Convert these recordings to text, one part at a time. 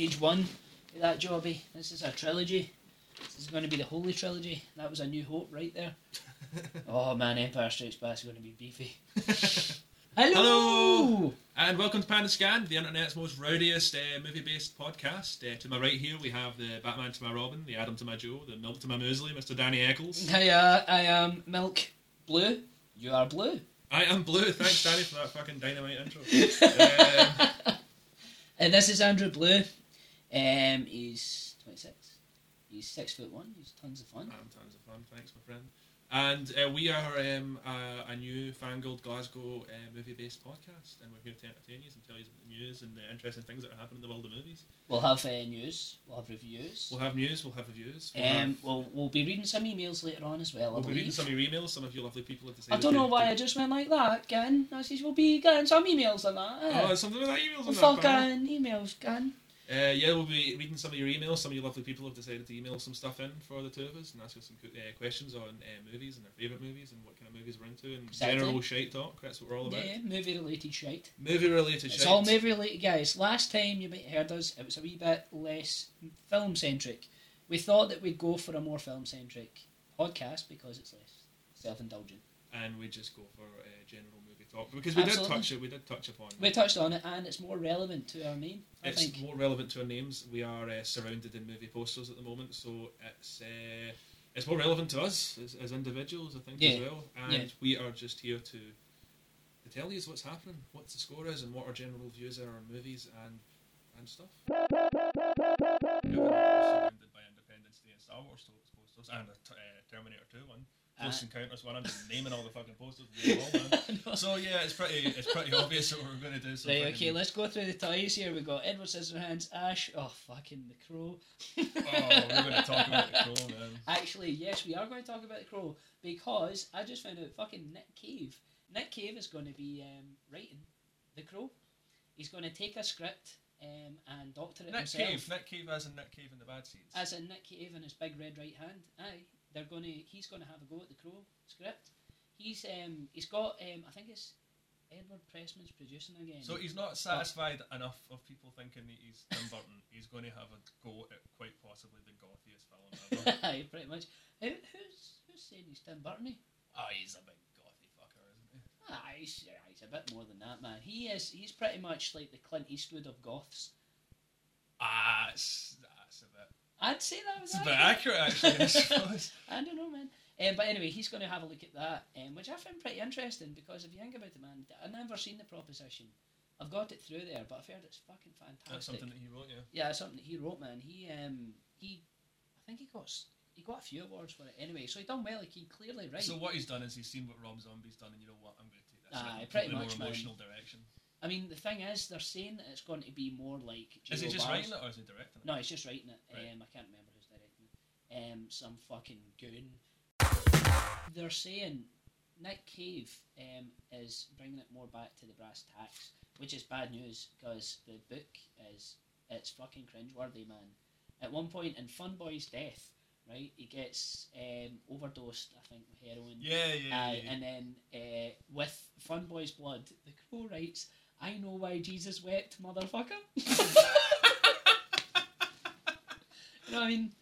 stage one of that jobby. This is a trilogy. This is going to be the Holy Trilogy. That was a New Hope right there. oh man, Empire Strikes Back is going to be beefy. Hello. Hello. And welcome to Panda Scan, the internet's most rowdiest uh, movie-based podcast. Uh, to my right here, we have the Batman to my Robin, the Adam to my Joe, the Milk to my Muesli, Mr. Danny Eccles. Hi, uh, I am Milk Blue. You are blue. I am Blue. Thanks, Danny, for that fucking dynamite intro. Um, And this is Andrew Blue. Um, he's 26. He's six foot one. He's tons of fun. I'm tons of fun. Thanks, my friend. And uh, we are um, a, a new fangled Glasgow uh, movie-based podcast, and we're here to entertain you and tell you about the news and the interesting things that are happening in the world of movies. We'll have uh, news. We'll have reviews. We'll have news. We'll have reviews. We'll, Um, have, we'll we'll be reading some emails later on as well. We'll be believe. reading some of your emails. Some of you lovely people have decided. I don't know why I just went like that, Gan. I says we'll be getting some emails on that. Oh, Eh? there's something that emails Well, on that. fuck pal. Gan, emails, Gan. Uh, yeah, we'll be reading some of your emails. Some of you lovely people have decided to email some stuff in for the two of us and ask us some uh, questions on uh, movies and their favourite movies and what kind of movies we're into and Exactly. general shite talk. That's what we're all about. Yeah, movie related shite. Movie related shite. It's all movie related, guys. Last time you might have heard us, it was a wee bit less film centric. We thought that we'd go for a more film centric podcast because it's less self indulgent. and we just go for uh, talk because we Absolutely. did touch it. We did touch upon. It. We touched on it and it's more relevant to our name, I it's think. more relevant to our names. We are uh, surrounded in movie posters at the moment, so it's uh, it's more relevant to us as, as individuals, I think, as well. And Yeah. we are just here to to tell you what's happening, what the score is, and what our general views are on movies and and stuff. surrounded by Independence Day and Star Wars to- posters and a t- uh, Terminator Two one. Close Uh, Encounters one. I'm just naming all the fucking posters. So yeah, it's pretty it's pretty obvious what we're going to do. So Right, okay, let's go through the ties here. We've got Edward Scissorhands, Ash, oh, fucking the Crow. Oh, we're going to talk about the crow, man. Actually, yes, we are going to talk about the Crow because I just found out fucking Nick Cave. Nick Cave is going to be um, writing the Crow. He's going to take a script um, and doctor it Nick himself. Cave, Nick Cave as in Nick Cave in the Bad Seeds. As in Nick Cave and his big red right hand. Aye, they're going to. He's going to have a go at the Crow script. He's um, he's got um, I think it's Edward Pressman's producing again. so he's not satisfied enough of people thinking that he's Tim Burton. He's going to have a go at quite possibly the gothiest film ever. Aye, pretty much. Who, who's who's saying he's Tim Burton? oh, he's a big gothy fucker, isn't he? Ah, he's, yeah, he's a bit more than that, man. He is. He's pretty much like the Clint Eastwood of goths. Ah, it's, that's a bit. I'd say that was It's accurate. accurate, actually. I suppose. I don't know, man. Um, but anyway, he's going to have a look at that, um, which I find pretty interesting because if you think about it, man, I've never seen the proposition. I've got it through there, but I've heard it's fucking fantastic. That's something that he wrote, yeah. Yeah, something that he wrote, man. He um he, I think he got he got a few awards for it anyway. So he done well. Like he clearly right. So what he's done is he's seen what Rob Zombie's done, and you know what? I'm going to take this Aye, in a pretty much, more man. emotional direction. I mean, the thing is, they're saying that it's going to be more like. Is he just writing it or is he directing it? No, he's just writing it. Right. Um, I can't remember who's directing it. Um, some fucking goon. They're saying Nick Cave um, is bringing it more back to the brass tacks, which is bad news because the book is it's fucking cringeworthy, man. At one point in Fun Boy's death, right, he gets um, overdosed, I think, with heroin. Yeah, yeah, yeah. Yeah. and then uh, with Fun Boy's blood, the crow writes, "I know why Jesus wept, motherfucker." you know what I mean?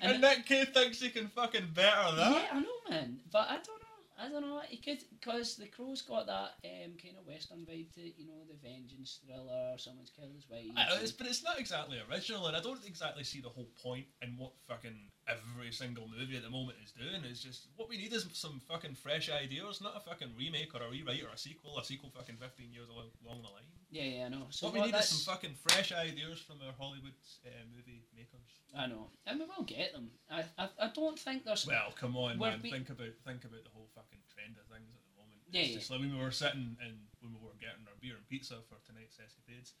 And Nick Cave thinks he can fucking better that. yeah, I know, man, but I don't. I don't know. He could because the crow's got that um, kind of western vibe to it, you know, the vengeance thriller. Or someone's killed his wife. I, it's, but it's not exactly original, and I don't exactly see the whole point in what fucking every single movie at the moment is doing. It's just what we need is some fucking fresh ideas, not a fucking remake or a rewrite or a sequel, a sequel fucking fifteen years along, along the line. Yeah, yeah, I know. So what we need is some fucking fresh ideas from our Hollywood uh, movie makers. I know, and we will get them. I, I, I don't think there's. Well, come on, man. be- think about think about the whole fucking trend of things at the moment. Yeah, it's yeah. just like when we were sitting and when we were getting our beer and pizza for tonight's escapades.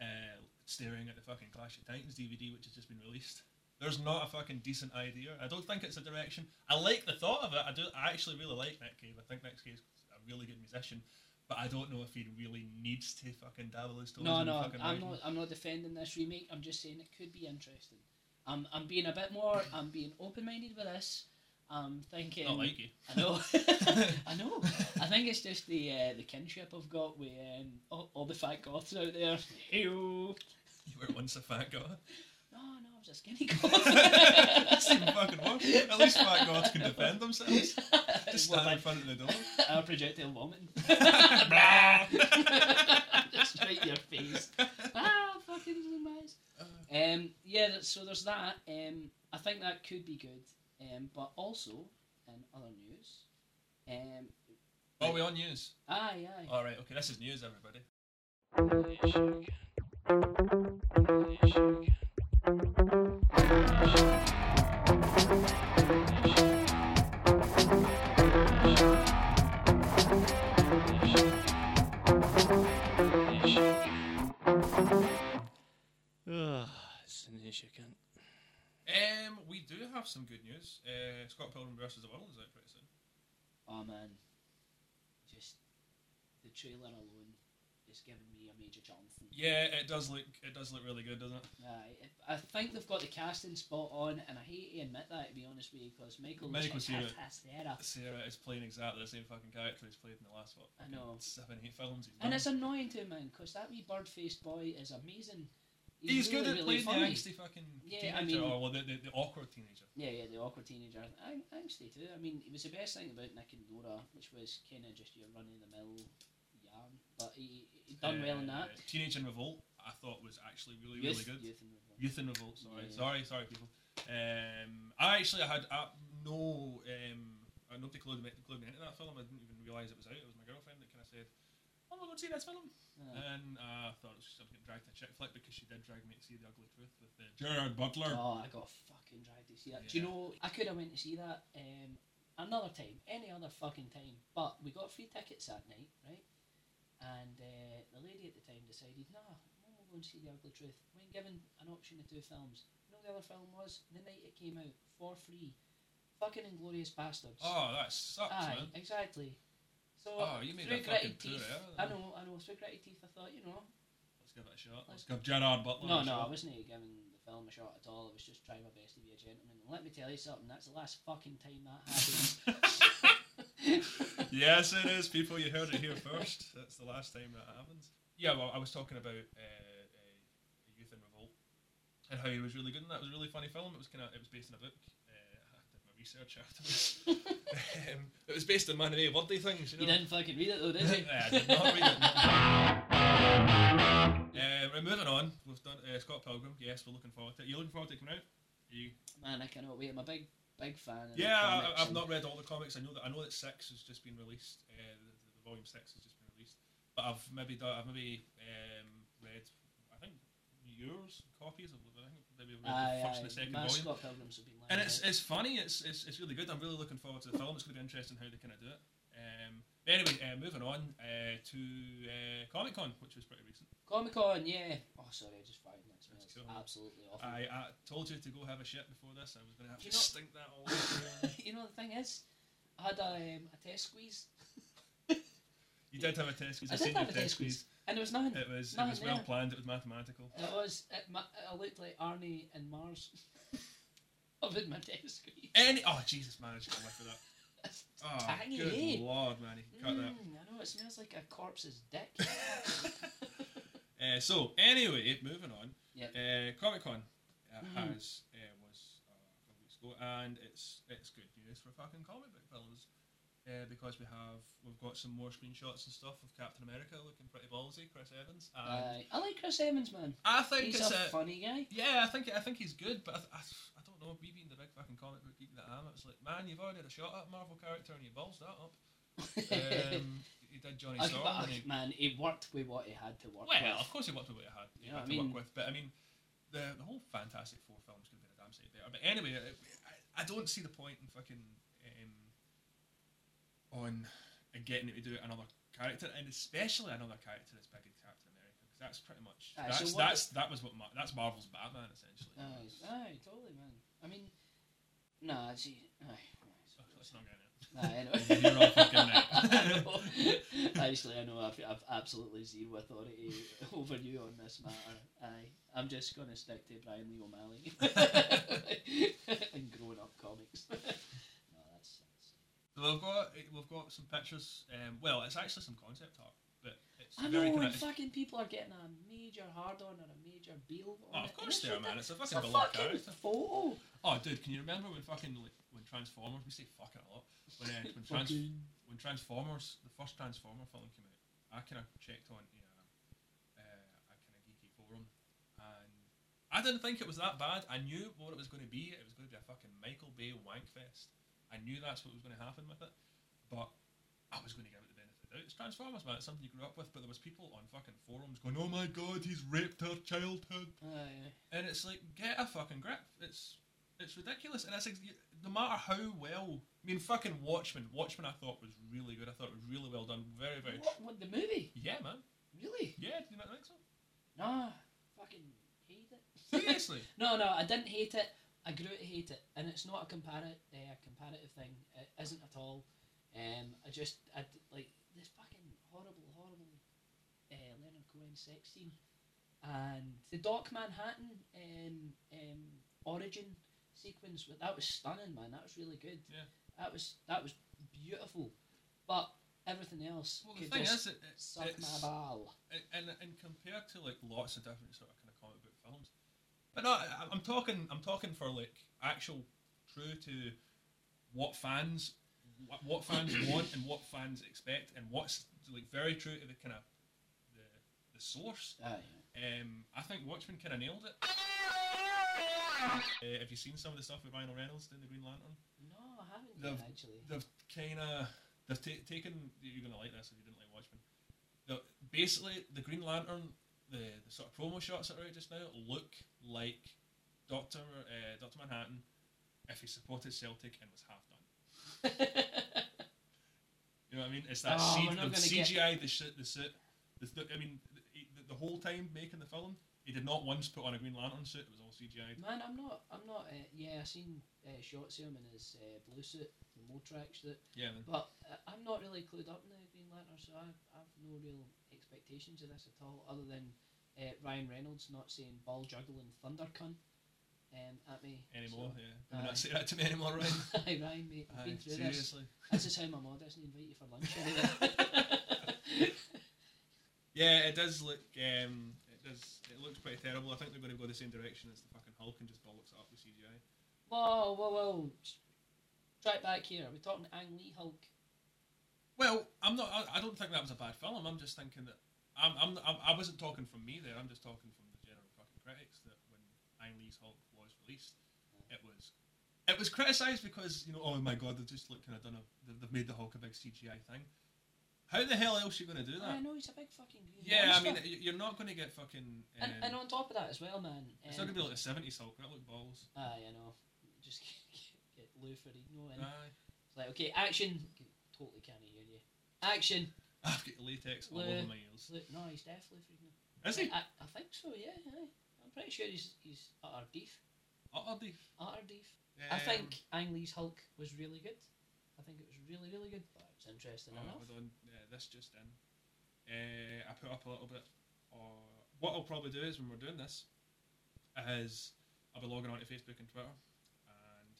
uh, staring at the fucking Clash of Titans DVD, which has just been released. There's not a fucking decent idea. I don't think it's a direction. I like the thought of it. I do. I actually really like Nick Cave. I think Nick Cave's a really good musician, but I don't know if he really needs to fucking dabble his toes No, in no, fucking I'm writing. not. I'm not defending this remake. I'm just saying it could be interesting. I'm, I'm being a bit more. I'm being open-minded with this. I'm thinking. Not like you. I know. I know. I think it's just the uh, the kinship I've got with um, all, all the fat goths out there. Ew. You were once a fat guy. No, no, I was a skinny goth. Fucking worse. At least fat gods can defend themselves. Just stand in like, front of the door. uh, projectile vomiting. Blah. Just straight to your face. ah, fucking eyes. Um, yeah, th- so there's that. Um, I think that could be good. Um, but also, in other news, um, Oh, we on news? aye, aye. Alright, okay, this is news, everybody. Ugh, it's an issue, cunt. Um, we do have some good news. Uh, Scott Pilgrim versus the World is out pretty soon. Oh man, just the trailer alone is giving me a major Jonathan. Yeah, it does look it does look really good, doesn't it? Aye, I think they've got the casting spot on, and I hate to admit that to be honest with you, because Michael Michael Cera. Cera. Sarah is playing exactly the same fucking character he's played in the last what? I know. Seven, eight films. He's And it's annoying to man, because that wee bird-faced boy is amazing. He's, good really, at really playing funny. the angsty fucking Yeah, I teenager, mean- or well, the, the, the awkward teenager. Yeah, yeah, the awkward teenager. Ang- angsty too. I mean, it was the best thing about Nick and Norah, which was kind of just your run of the mill yarn. But he, done well in that. Uh, Teenage in Revolt, I thought was actually really, Youth, really good. Youth and Revolt. Youth in Revolt. Sorry, Yeah. sorry, sorry, people. Um, I actually had uh, no, um, uh, nobody clued me, clued me into that film. I didn't even realise it was out. It was my girlfriend that kind of said, "Oh, we're going to see this film," Uh, and uh, I thought it was just something dragged to chick flick because she did drag me to see The Ugly Truth with uh, Gerard Butler. oh, I got fucking dragged to see that. Do you know? I could have went to see that um, another time, any other fucking time. But we got free tickets that night, right? And uh, the lady at the time decided, nah, we'll go and see The Ugly Truth. When given an option of two films, you know the other film was the night it came out for free. Fucking Inglourious Basterds. Oh, that sucks, Aye, man. exactly. So Oh, you made through a fucking gritted teeth, out I know, I know. Through gritted teeth, I thought, you know, Let's give it a shot. Let's Let's- give Gerard Butler no, no, I wasn't giving the film a shot at all. I was just trying my best to be a gentleman. And let me tell you something. That's the last fucking time that happens. yes, it is, people. You heard it here first. That's the last time that happens. Yeah, well, I was talking about uh, uh, Youth in Revolt and how he was really good in that. It was a really funny film. It was kind of it was based on a book. Uh, I did my research afterwards. um, it was based on man of wordy things. You know? you didn't fucking read it though, did you? Yeah, I did not read it. Uh, we're moving on. We've done uh, Scott Pilgrim. Yes, we're looking forward to it. You looking forward to it coming out? Are you Man, I cannot wait. I'm a big, big fan. Of Yeah, I, I've not read all the comics. I know that I know that six has just been released. Uh, the, the volume six has just been released. But I've maybe done, I've maybe um, read. I think yours copies of. I think maybe read Aye, the first aye. and the second My volume. Pilgrims have been And it's out. it's funny. It's, it's it's really good. I'm really looking forward to the film. It's going to be interesting how they kind of do it. Um, anyway, uh, moving on uh, to uh, Comic Con, which was pretty recent. Comic Con, yeah. Oh, sorry, I just fired that absolutely awful. I, I told you to go have a shit before this. I was going to have You to know- stink that all over. you know the thing is, I had a, um, a test squeeze. You did have a test quiz. I I've did have a test squeeze, and there was nothing. It was nothing it was well there. planned. It was mathematical. It was. It, ma- I looked like Arnie and Mars. of in my test squeeze. Any oh Jesus man, I just got with that. Oh tangy, good eh? lord, man, you can cut that. Mm, I know it smells like a corpse's dick. Uh, so anyway, moving on. Yep. Uh, Comic Con uh, Mhm. has uh, was uh, a couple weeks ago, and it's it's good news for fucking comic book films. Uh, because we have we've got some more screenshots and stuff of Captain America looking pretty ballsy, Chris Evans. Aye. I like Chris Evans, man. I think He's it's a a, funny guy. Yeah, I think I think he's good, but I, I, I don't know. Me being the big fucking comic book geek that I am, it's like, man, you've already had a shot at Marvel character and you balls that up. Um, he did Johnny Okay, Storm. but, he, man, he worked with what he had to work well, with. Well, of course he worked with what he had, he You know had to I mean? work with, but I mean, the the whole Fantastic Four films could have been a damn sight better. But anyway, I, I, I don't see the point in fucking um, on uh, getting him to do another character, and especially another character as big as Captain America, because that's pretty much Aye, that's so that's that was what Mar- that's Marvel's Batman essentially. Aye, aye, totally, man. I mean, nah, see, aye. So, let's not get into it. Nah, You're all fucking I know. Actually, I know I've, I've absolutely zero authority over you on this matter. Aye, I'm just gonna stick to Bryan Lee O'Malley and growing up comics. no, that's, that's So we've got we've got some pictures. Um, well, it's actually some concept art, but it's I very know, kind and fucking people are getting a major hard on or a major bail Oh, on of course and they are, it's man. It's a It's fucking a beloved fucking character. photo. Oh, dude, can you remember when fucking like, when Transformers? We say fucking a lot. When uh, when, trans- when Transformers, the first Transformer film came out, I kind of checked on uh, uh, a kind of geeky forum, and I didn't think it was that bad. I knew what it was going to be. It was going to be a fucking Michael Bay wank fest. I knew that's what was going to happen with it, but I was going to give it the benefit of the doubt. It's Transformers, man. It's something you grew up with. But there was people on fucking forums going, "Oh my god, he's raped her childhood." Aye, and it's like get a fucking grip. It's it's ridiculous, and it's no matter how well. I mean, fucking Watchmen. Watchmen, I thought was really good. I thought it was really well done. Very, very. What, what, the movie? Yeah, man. Really? Yeah, do you not think so? No, fucking hate it. Seriously. No, no, I didn't hate it. I grew to hate it, and it's not a comparative, uh, comparative thing. It isn't at all. Um, I just, I d- like this fucking horrible, horrible uh, Leonard Cohen sex scene, and the Doc Manhattan um, um, origin sequence. That was stunning, man. That was really good. Yeah. That was that was beautiful, but everything else well, the thing is, it, it, suck it's, my ball. and, and and compared to like lots of different sort of kind of comic book films, but no, I, I'm talking, I'm talking for like actual true to what fans, what, what fans want and what fans expect, and what's like very true to the kind of the the source. Aye. Um, I think Watchmen kind of nailed it. Uh, have you seen some of the stuff with Ryan Reynolds doing the Green Lantern? No, I haven't They've- yet, actually. They've kind of they've ta- taken. You're gonna like this if you didn't like Watchmen. The, basically, the Green Lantern, the, the sort of promo shots that are out just now look like Doctor uh, Doctor Manhattan if he supported Celtic and was half done. You know what I mean? It's that Oh, C- we're not the gonna get- CGI, the shit, the suit. The, the, I mean, the, the whole time making the film, he did not once put on a Green Lantern suit. It was all CGI. Man, I'm not. I'm not. Uh, yeah, I seen uh, shots of him in his uh, blue suit, the Motrax suit, Yeah, man. but uh, I'm not really clued up in the Green Lantern, so I've, I've no real expectations of this at all, other than uh, Ryan Reynolds not saying ball juggling thunder cunt um, at me Anymore, So, yeah. Aye. not say that to me anymore, Ryan. Aye, Ryan, mate, I've Aye, been through this. seriously. This is how my mom doesn't invite you for lunch anyway. Yeah, it does look. Um, it. It looks pretty terrible. I think they're going to go the same direction as the fucking Hulk and just bollocks it up with CGI. whoa, whoa, whoa! Try it back here. Are we talking Ang Lee Hulk? Well, I'm not. I, I don't think that was a bad film. I'm just thinking that. I'm, I'm, I'm. I wasn't talking from me there. I'm just talking from the general fucking critics that when Ang Lee's Hulk was released, it was. It was criticised because you know, oh my god, they've just like kind of done a. They've made the Hulk a big CGI thing. How the hell else are you going to do that? I know he's a big fucking Yeah, I mean, you're not going to get fucking. Um, and, and on top of that as well, man. it's um, not going to be like a seventy Hulk. That look balls. Aye, I know. Just get Lou Ferrigno in. Aye. It's like, okay, action. Totally can't hear you. Action. I've got latex all Lou. over my ears. Lou, no, he's definitely Ferrigno. Is he? I, I think so, yeah. Aye. I'm pretty sure he's he's utter deef. Utter deef. Utter deef. I Um, think Ang Lee's Hulk was really good. I think it was really, really good. But it's interesting Oh, enough. hold on. Yeah, this just in. Uh, I put up a little bit. What I'll probably do is when we're doing this, is I'll be logging onto Facebook and Twitter, and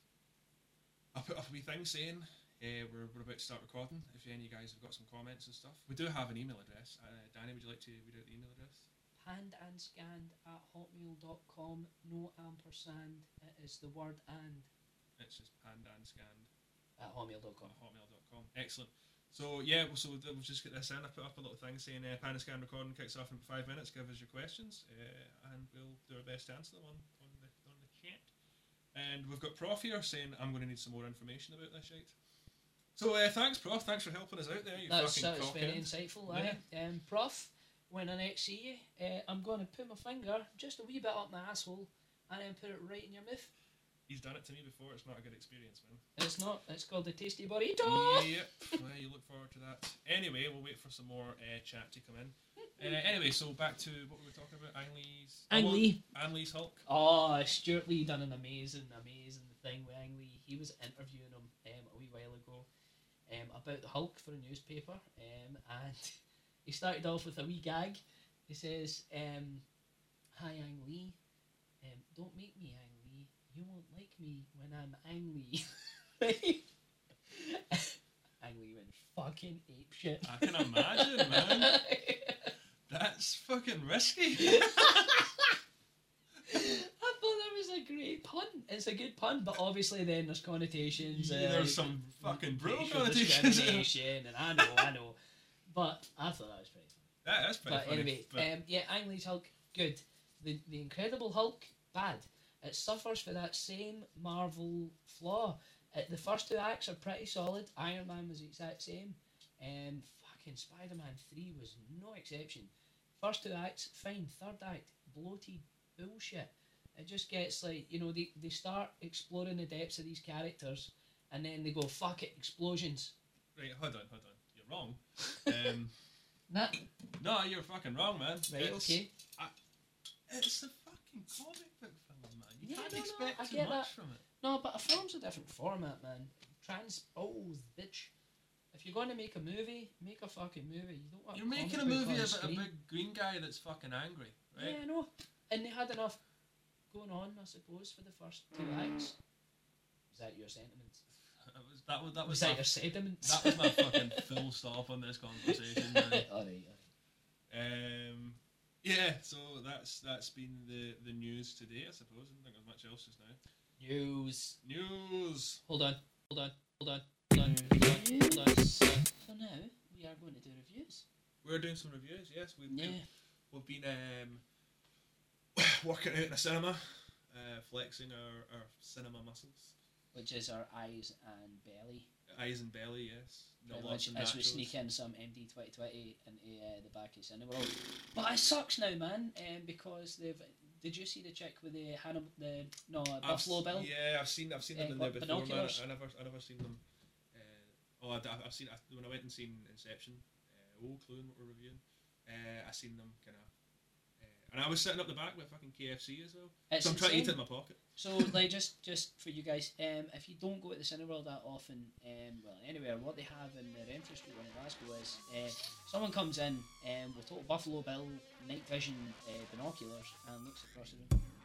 I'll put up a wee thing saying uh, we're, we're about to start recording. If any of you guys have got some comments and stuff, we do have an email address. Uh, Danny, would you like to read out the email address? Panned and scanned at hotmail.com. No ampersand. It is the word and It's just pandanscanned at hotmail.com. at hotmail.com. Excellent. So yeah, so we'll just get this in. I put up a little thing saying uh, Panascan recording kicks off in five minutes. Give us your questions, uh, and we'll do our best to answer them on, on the on the chat. And we've got Prof here saying I'm going to need some more information about this shite. So uh, thanks, Prof. Thanks for helping us out there. You That's, fucking that's very insightful. Yeah. Aye. Um, Prof, when I next see you, uh, I'm going to put my finger just a wee bit up my asshole and then put it right in your mouth. He's done it to me before. It's not a good experience, man. It's not. It's called the Tasty Burrito. Yep. well, you look forward to that. Anyway, we'll wait for some more uh, chat to come in. Uh, anyway, so back to what we were talking about. Ang Lee's. Ang oh, Lee. Ang Lee's Hulk. Oh, Stewart Lee done an amazing, amazing thing with Ang Lee. He was interviewing him um, a wee while ago um, about the Hulk for a newspaper, um, and he started off with a wee gag. He says, um, "Hi, Ang Lee. Um, don't make me. You won't like me when I'm Ang Lee." Ang Lee went fucking ape shit. I can imagine, man. That's fucking risky. I thought that was a great pun. It's a good pun, but obviously then there's connotations. Yeah, uh, there's some fucking brutal connotations. discrimination, and I know, I know. But I thought that was pretty funny. That, that's pretty But funny. anyway, but um, yeah, Ang Lee's Hulk, good. The the Incredible Hulk, bad. It suffers for that same Marvel flaw. Uh, the first two acts are pretty solid. Iron Man was the exact same. Um, fucking Spider Man 3 was no exception. First two acts, fine. Third act, bloated bullshit. It just gets like, you know, they, they start exploring the depths of these characters and then they go, fuck it, explosions. right, hold on, hold on. You're wrong. Um, Nah, no, you're fucking wrong, man. right, it's, okay. It's a fucking comic book. You Yeah, can't no, no, expect I too get much that. from it. No, but a film's a different format, man. Transpose, bitch. If you're going to make a movie, make a fucking movie. You don't want You're making a movie about a screen. big green guy that's fucking angry, right? Yeah, I know. And they had enough going on, I suppose, for the first two acts. Was that your sentiments? That was that was that Was was, that my, your sentiments? that was my fucking full stop on this conversation. Man. alright, alright. Um, yeah, so that's that's been the the news today, I suppose. I don't think there's much else just now. News. News. Hold on, hold on, hold on, hold on, hold on, hold on. So now we are going to do reviews. We're doing some reviews. Yes, we've Yeah. been, we've been um, working out in the cinema, uh, flexing our, our cinema muscles, Which is our eyes and belly. Eyes and belly. Yes, not lots of as we sneak in some MD twenty twenty into uh, the back of Cineworld. But it sucks now, man, um, because they've. Did you see the chick with the Hannibal, the no uh, I've Buffalo Bill? Yeah, I've seen I've seen them Uh, in there before. Man. binoculars? I never I never seen them. Uh, oh, I, have seen I, when I went and seen Inception. Uh, oh, Clue, what we're reviewing. Uh, I seen them kind of. And I was sitting up the back with fucking KFC as well. It's so I'm trying to eat it in my pocket. So, like, just just for you guys, um, if you don't go to the Cineworld that often, um, well, anywhere, what they have in the Renfrew Street in Glasgow is uh, someone comes in um, with total Buffalo Bill night vision uh, binoculars and looks across the room.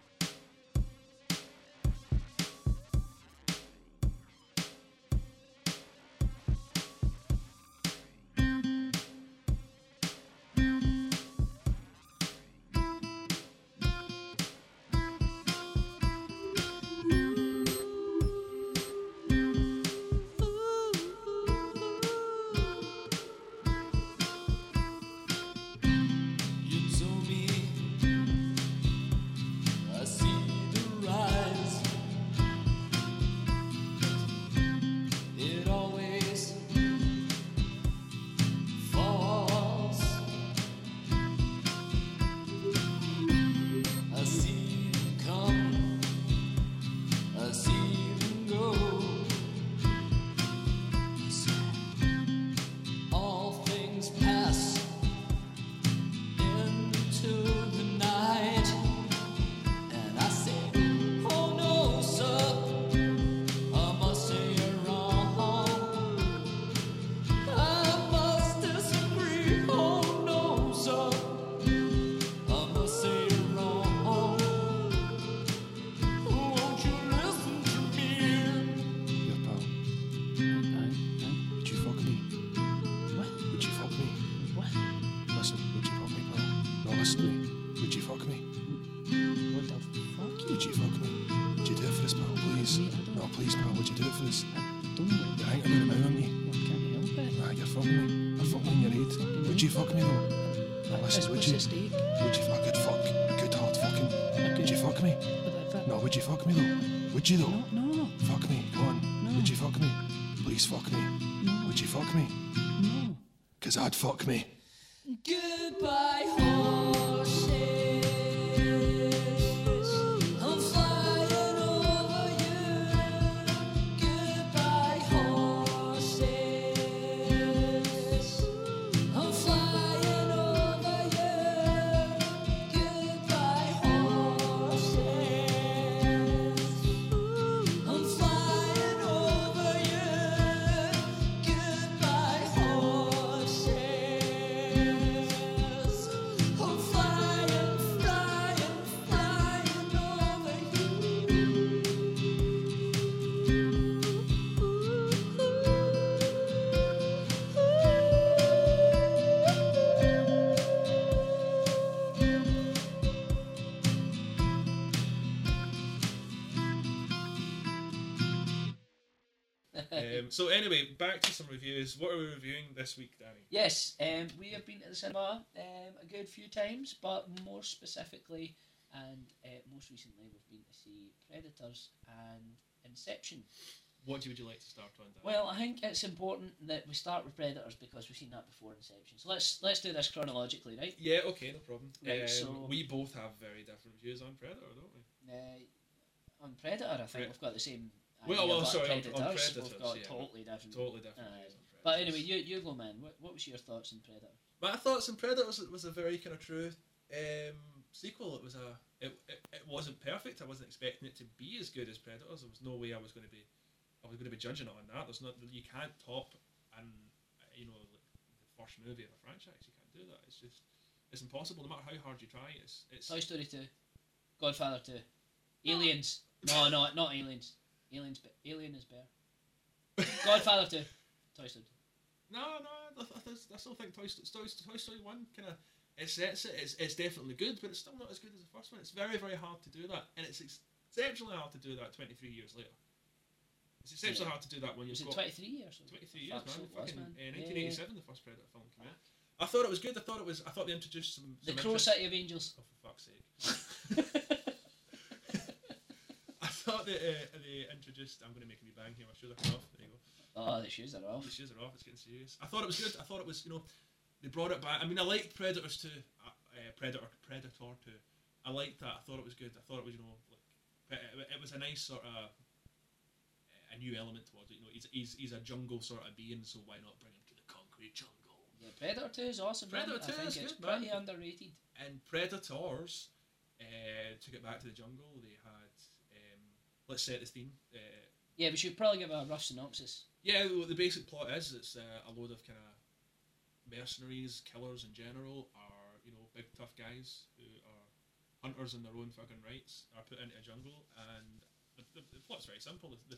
Would you, though? no, no, Fuck me, come on. No. Would you fuck me? Please fuck me. no, Would you fuck me? no. Cause I'd fuck me. So anyway, back to some reviews. What are we reviewing this week, Danny? Yes, um, we have been to the cinema um, a good few times, but more specifically and uh, most recently we've been to see Predators and Inception. What would you like to start on, Danny? Well, I think it's important that we start with Predators because we've seen that before Inception. So let's let's do this chronologically, right? yeah, okay, no problem. Right, Um, so- we both have very different views on Predator, don't we? Uh, on Predator, I think Pre- we've got the same. Well, well, sorry, on- on Predators, Predators, we've got yeah. totally different. Totally different Aye. views on But anyway, you you go, man. What, what was your thoughts on Predator? My thoughts on Predator it was a very kind of true um, sequel. It was a it, it, it wasn't perfect. I wasn't expecting it to be as good as Predators. There was no way I was going to be I was going to be judging it on that. There's not you can't top and you know the first movie of a franchise. You can't do that. It's just it's impossible. No matter how hard you try. It's it's Toy Story two, Godfather two, Aliens. No, no, not Aliens. Aliens. be- Alien is better. Godfather two, Toy Story. No, no, I, I, still think Toy Story, Toy, Story One kind of it sets it. It's, it's definitely good, but it's still not as good as the first one. It's very, very hard to do that, and it's ex- exceptionally hard to do that 23 years later. It's exceptionally Yeah. hard to do that when you've got twenty three years? 23 years, man. Fucking, man. uh, Yeah, 1987, the first Predator film came out. I thought it was good. I thought it was. I thought they introduced some. The some Crow City of Angels. Oh, for fuck's sake! I thought that uh, they introduced. I'm going to make a me bang here. My shoes are off. There you go. Oh, the shoes are off. The shoes are off. It's getting serious. I thought it was good. I thought it was, you know, they brought it back. I mean, I liked Predators too. Uh, uh, Predator, Predator two. I liked that. I thought it was good. I thought it was, you know, like it, it was a nice sort of a new element towards it. You know, he's, he's he's a jungle sort of being, so why not bring him to the concrete jungle? Yeah, Predator two is awesome. man. Predator 2 I think is it's good, man. pretty underrated. And Predators uh, took it back to the jungle. They had let's set the theme. Uh, Yeah, we should probably give a rough synopsis. Yeah, well, the basic plot is it's uh, a load of kind of mercenaries, killers in general, are you know big tough guys who are hunters in their own fucking rights, are put into a jungle, and the, the, the plot's very simple. It's, the,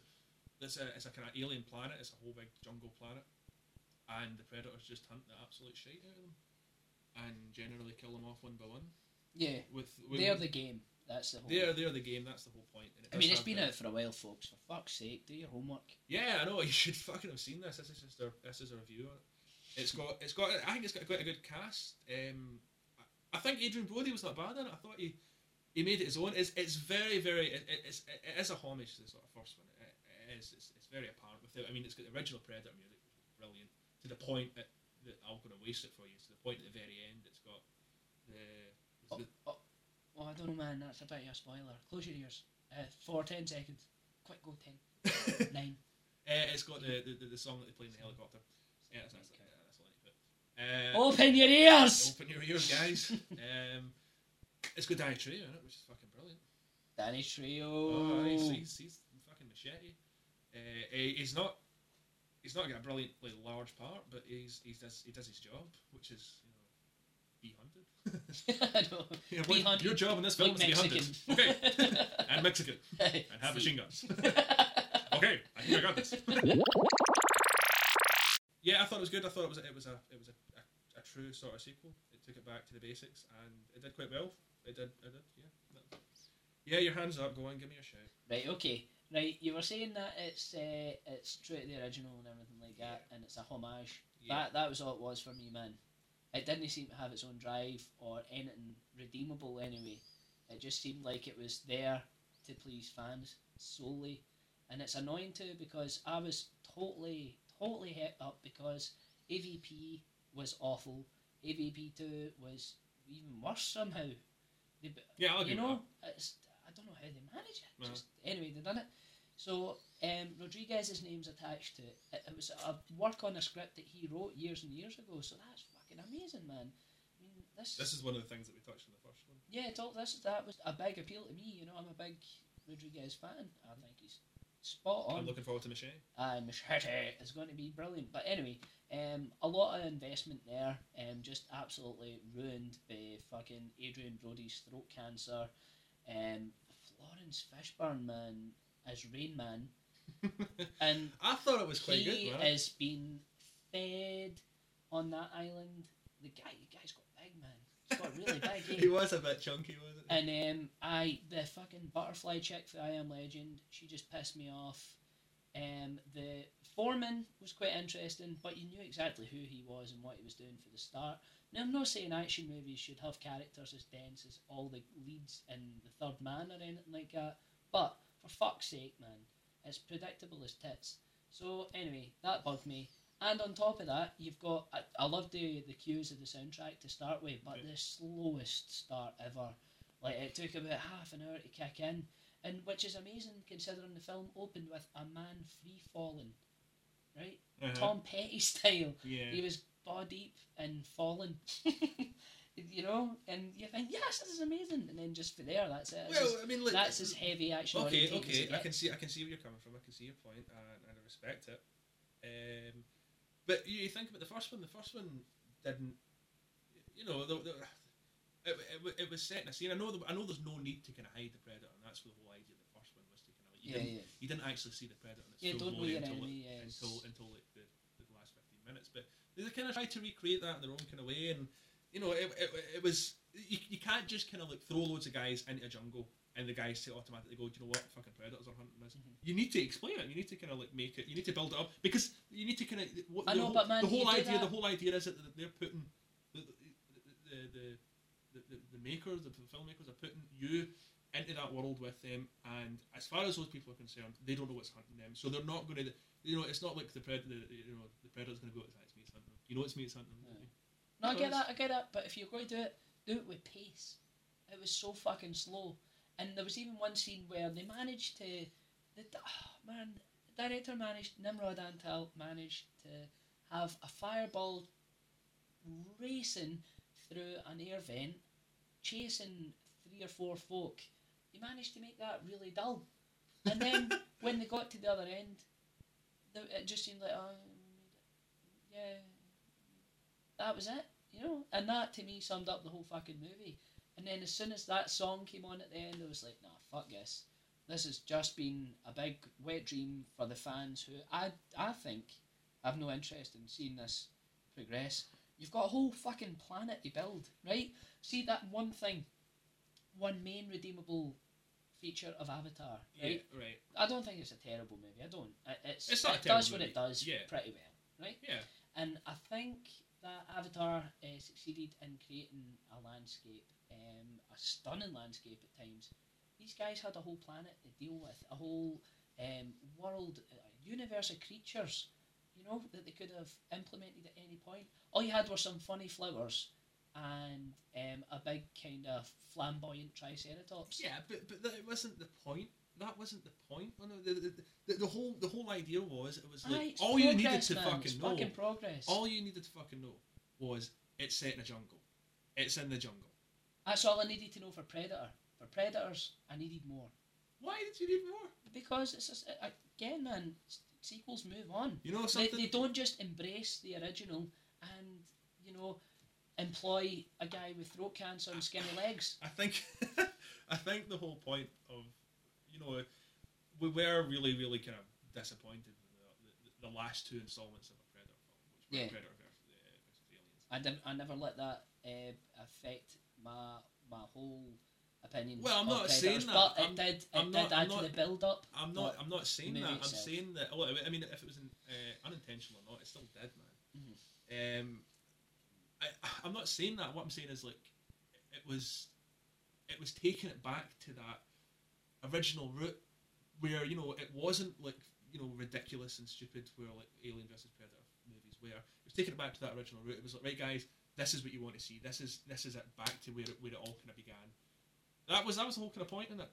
it's a, it's a kind of alien planet. It's a whole big jungle planet, and the predators just hunt the absolute shit out of them, and generally kill them off one by one. Yeah, With, with they're the game. That's the whole. they're they're the game. That's the whole point. I mean, it's been out for a while, folks. For fuck's sake, do your homework. Yeah, I know. You should fucking have seen this. This is just a this is a review on it. It's got it's got. I think it's got quite a good cast. Um, I, I think Adrien Brody was not bad in it. I thought he he made it his own. It's it's very very it, it- it's it is a homage to the sort of first one. It, it is. It's, it's very apparent with it. I mean, it's got the original Predator music, which is brilliant. To the point that, that I'm going to waste it for you. To the point at the very end, it's got the. The oh, I don't know, man. That's a bit of a spoiler. Close your ears. Uh, for ten seconds. Quick, go ten, nine. uh, it's got the, the, the, song that they play in the helicopter. Yeah, that's, that's, Okay. that's all I need to put. Uh, Open your ears. Open your ears, guys. um, it's got Danny Trejo in it, which is fucking brilliant. Danny Trio. Oh, he's, he's, he's fucking machete. Uh, he's not he's not got a brilliantly large part, but he's he does he does his job, which is you know be hunted. I know. Yeah, Be hunted. Your job in this film Like is to be hunted. Okay, and Mexican and have See. machine guns. okay, I think I got this. yeah, I thought it was good. I thought it was a, it was a it was a, a, a true sort of sequel. It took it back to the basics, and it did quite well. It did. It did. Yeah. Yeah, your hands up. Go on, give me a shout. Right, okay. Right, you were saying that it's uh, it's true to the original and everything like that, and it's a homage. Yeah. That that was all it was for me, man. It didn't seem to have its own drive or anything redeemable anyway. It just seemed like it was there to please fans solely, and it's annoying too because I was totally totally hit up because AVP was awful. AVP two was even worse somehow. They, Yeah, I'll you know, it's, I don't know how they manage it. Uh-huh. Just anyway, they done it. So um, Rodriguez's name's attached to it. it. It was a work on a script that he wrote years and years ago. So that's fucking amazing, man. I mean, this. This is one of the things that we touched on the first one. yeah, it's all, this that was a big appeal to me. You know, I'm a big Rodriguez fan. I think he's spot on I'm looking forward to Machete. and Machete is going to be brilliant. But anyway, um, a lot of investment there, um, just absolutely ruined by fucking Adrien Brody's throat cancer. Um, Laurence Fishburne, man, as Rain Man, and I thought it was quite he good. Man. is being fed on that island. The guy, the guy's got big, man. He's got really big. eh? he was a bit chunky, wasn't he? And um, I the fucking butterfly chick for I Am Legend, she just pissed me off. Um, the foreman was quite interesting, but you knew exactly who he was and what he was doing for the start. Now, I'm not saying action movies should have characters as dense as all the leads in The Third Man or anything like that, but for fuck's sake, man, it's predictable as tits. So, anyway, that bugged me. And on top of that, you've got. I, I love the, the cues of the soundtrack to start with, but Okay. the slowest start ever. Like, it took about half an hour to kick in, and which is amazing considering the film opened with a man free falling, right? Uh-huh. Tom Petty style. Yeah. He was ball deep and falling. you know, and you think, yes, this is amazing, and then just for there, that's it. It's Well, just- I mean, look, that's as heavy action. Okay, okay, I can see, I can see where you're coming from. I can see your point, and, and I respect it. Um, but you, think about the first one. The first one didn't, you know, the, the, it, it, it was set in a scene. I know, the, I know, there's no need to kind of hide the predator, and that's the whole idea of the first one was to kind of. Like, you, Yeah, didn't, yeah. you didn't actually see the predator. In its Yeah, don't know your until, enemy, yeah, until until like the, the last fifteen minutes. But they kind of tried to recreate that in their own kind of way, and you know, it, it, it was you, you can't just kind of like throw loads of guys into a jungle and the guys to automatically go, do you know what, fucking predators are hunting us. Mm-hmm. You need to explain it. You need to kind of like make it. You need to build it up because you need to kind of. What, I the know, whole, but man, the whole you idea, the whole idea is that they're putting the the the, the, the, the makers, the filmmakers are putting you into that world with them, and as far as those people are concerned, they don't know what's hunting them, so they're not going to. You know, it's not like the predator. You know, the predator's going to go. It's me. It's hunting. them." You know, it's me. It's hunting. them." No, I get that, I get that, but if you're going to do it, do it with pace. It was so fucking slow. And there was even one scene where they managed to. The, oh, man, the director managed, Nimrod Antal managed to have a fireball racing through an air vent, chasing three or four folk. He managed to make that really dull. And then when they got to the other end, it just seemed like, oh, yeah, that was it, you know. And that to me summed up the whole fucking movie. And then as soon as that song came on at the end, I was like, nah, fuck this. This has just been a big wet dream for the fans who I I think have no interest in seeing this progress. You've got a whole fucking planet to build, right? See that one thing, one main redeemable feature of Avatar, right? Yeah, right. I don't think it's a terrible movie. I don't. It, it's, It's not a it does what it does Yeah. pretty well, right? Yeah. And I think that Avatar uh, succeeded in creating a landscape, um, a stunning landscape at times. These guys had a whole planet to deal with, a whole um, world, a universe of creatures, you know, that they could have implemented at any point. All you had were some funny flowers and um, a big kind of flamboyant triceratops. Yeah, but but that wasn't the point. That wasn't the point. No, no, the, the, the, the whole the whole idea was it was like Aye, all you needed to man. fucking know. fucking progress. All you needed to fucking know was it's set in a jungle. It's in the jungle. That's all I needed to know for Predator. For Predators, I needed more. Why did you need more? because it's just, uh, again, man, sequels move on. You know They, something? they don't just embrace the original and you know employ a guy with throat cancer and skinny legs. I think I think the whole point of you know we were really really kind of disappointed with the, the, the last two installments of a Predator film, which were Yeah. Predator versus, uh, versus Aliens. I didn't. I never let that uh, affect my my whole opinion. Well, I'm not saying that. but I'm- it did. It I'm did not- add to the build up. I'm not. I'm not saying that. I'm itself. saying that. Well, I mean, if it was in, uh, unintentional or not, it still did, man. Mm-hmm. Um, I, I'm not saying that. What I'm saying is like, it was, it was taking it back to that original route, where you know it wasn't like you know ridiculous and stupid, where like Alien versus Predator movies were. It was taking it back to that original route. It was like, right, guys, this is what you want to see. This is this is it back to where it, where it all kind of began. That was that was the whole kind of point in it.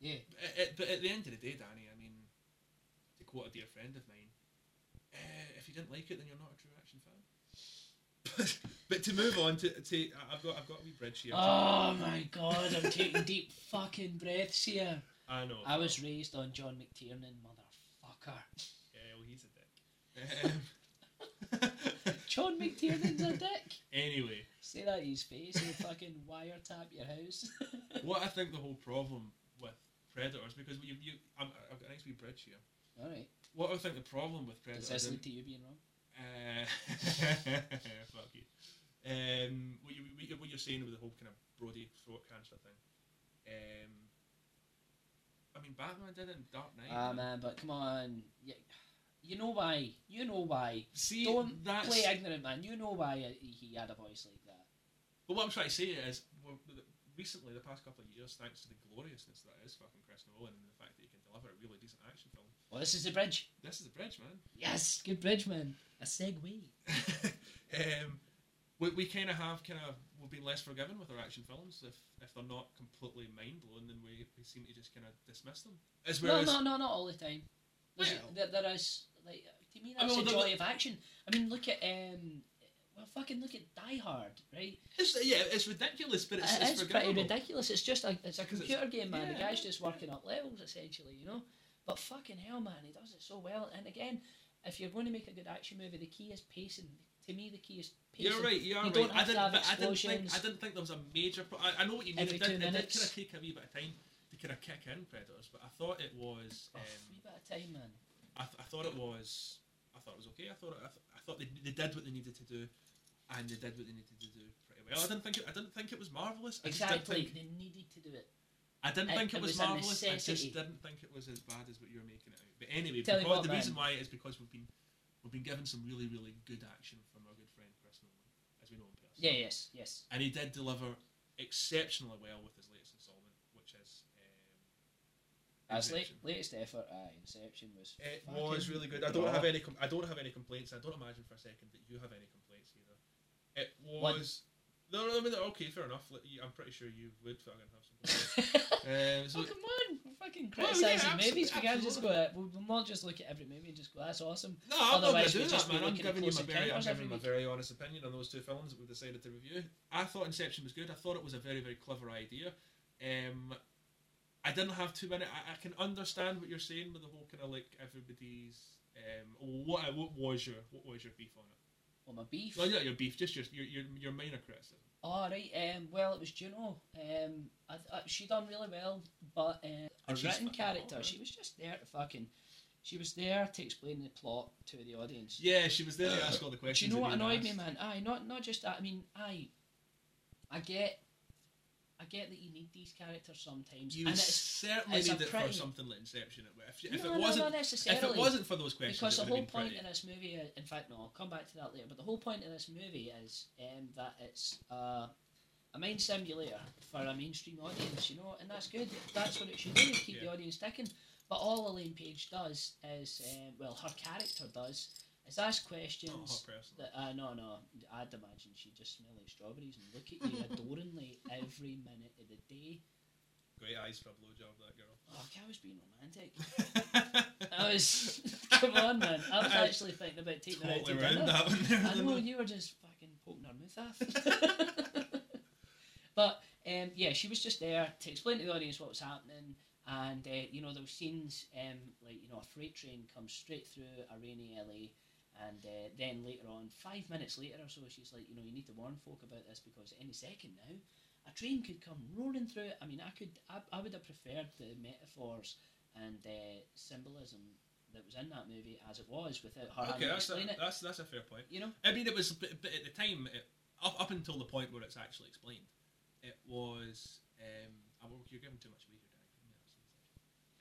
Yeah. It- it- but at the end of the day, Danny, I mean, to quote a dear friend of mine, uh, if you didn't like it, then you're not a true action fan. But, but to move on to, to I've got I've got a wee bridge here. Oh my god! I'm taking deep fucking breaths here. I know. I was raised on John McTiernan, motherfucker. Yeah, well, he's a dick. Um, John McTiernan's a dick. anyway, Say that to his face, he'll fucking wiretap your house. what I think the whole problem with Predators because you you I'm, I've got a nice wee bridge here. Alright. What I think the problem with Does Predators this and- lead to you being wrong? Uh, fuck you. Um, what, you, what you- what you're saying with the whole kind of Brody throat cancer thing. Um, I I mean, Batman did it in Dark Knight. Ah man, but come on, you, you know why? You know why? See, Don't that's play ignorant, man. You know why he had a voice like that. But what I'm trying to say is, recently, the past couple of years, thanks to the gloriousness that is fucking Chris Nolan and the fact that he can deliver a really decent action film, Well, this is the bridge. this is the bridge, man. Yes, good bridge, man. A segue. um, we, we kind of have kind of we've been less forgiving with our action films if if they're not completely mind blowing, then we, we seem to just kind of dismiss them. As No, whereas, no, no, not all the time. There's, Well- there, there is like to me I that's mean, the joy the- of action. I mean, look at um, well, fucking look at Die Hard, right? it's, yeah, it's ridiculous, but it's, It it's pretty ridiculous. It's just a it's a 'Cause it's- computer game, man. The guy's just working up levels essentially, you know. But fucking hell, man, he does it so well. And again, if you're going to make a good action movie, the key is pacing. To me, the key is pacing. You're right. You're You right. I didn't. I didn't think. I didn't think there was a major. Pro- I, I know what you mean. Every It did, it did kind of take a wee bit of time to kind of kick in Predators, but I thought it was. Oh, Um, wee thought it was. I thought it was okay. I thought. It, I, th- I thought they, they did what they needed to do, and they did what they needed to do pretty well. I didn't think. It, I didn't think it was marvelous. I just didn't Exactly. think- They needed to do it. I didn't It- think it, it was, was marvelous. I just didn't think it was as bad as what you're making it out. But anyway, Tell because, the reason why is because we've been we've been given some really really good action from our good friend Chris Nolan, as we know him personally. Yeah. Yes. Yes. and he did deliver exceptionally well with his latest installment, which is. As late, latest effort, aye, Inception was. It fucking was really good. I don't have any. Com- I don't have any complaints. I don't imagine for a second that you have any complaints either. It was. No, no, I mean, okay, fair enough. Like, you- I'm pretty sure you would fucking have some complaints. um, so, oh come on, we're fucking Well, yeah, criticising movies. We can't just go. We'll, we'll not just look at every movie and just go, "That's awesome." no, I'm not going Otherwise, to do we'd just that, be man. I'm looking at giving you Close my very, I'm Encounters giving my week. very honest opinion on those two films that we've decided to review. I thought Inception was good. I thought it was a very, very clever idea. Um, I didn't have too many. I, I can understand what you're saying with the whole kind of like everybody's. Um, what what was your what was your beef on it? Well, my beef. Well, not your beef, just your your your, your minor criticism. All right. Um. Well, it was Juno. Um. I, I, she done really well, but uh, her written character, she was just there to fucking. She was there to explain the plot to the audience. Yeah, she was there to ask all the questions. Do you know what annoyed me, man? Aye, not not just that. I mean, aye, I get, I get that you need these characters sometimes, You and it's certainly it's need it for something like Inception. If, if no, it wasn't, necessarily. if it wasn't for those questions, because the whole point pretty. in this movie, uh, in fact, no, I'll come back to that later. But the whole point of this movie is um, that it's uh, a mind simulator for a mainstream audience, you know, and that's good. That's what it should do, keep the audience ticking. But all Ellen Page does is, um, well, her character does, is ask Not questions. hot. That, uh, no, no, I'd imagine she'd just smell like strawberries and look at you adoringly every minute of the day. Great eyes for a blowjob, that girl. Oh, I was being romantic. I was, come on, man. I was I actually thinking about taking her out to dinner. that one there. I know you were just fucking poking her mouth off. but um, yeah, she was just there to explain to the audience what was happening, and uh, you know there were scenes um, like you know a freight train comes straight through a rainy LA, and uh, then later on, five minutes later or so, she's like, you know, you need to warn folk about this because any second now, a train could come roaring through it. I mean, I could, I, I would have preferred the metaphors and uh, symbolism that was in that movie as it was without her Okay, that's a, explain it. that's that's a fair point. You know. I mean, it was, but, but at the time, it, up up until the point where it's actually explained, it was. Um, I will, you're giving too much away here, Danny. Give me that scene.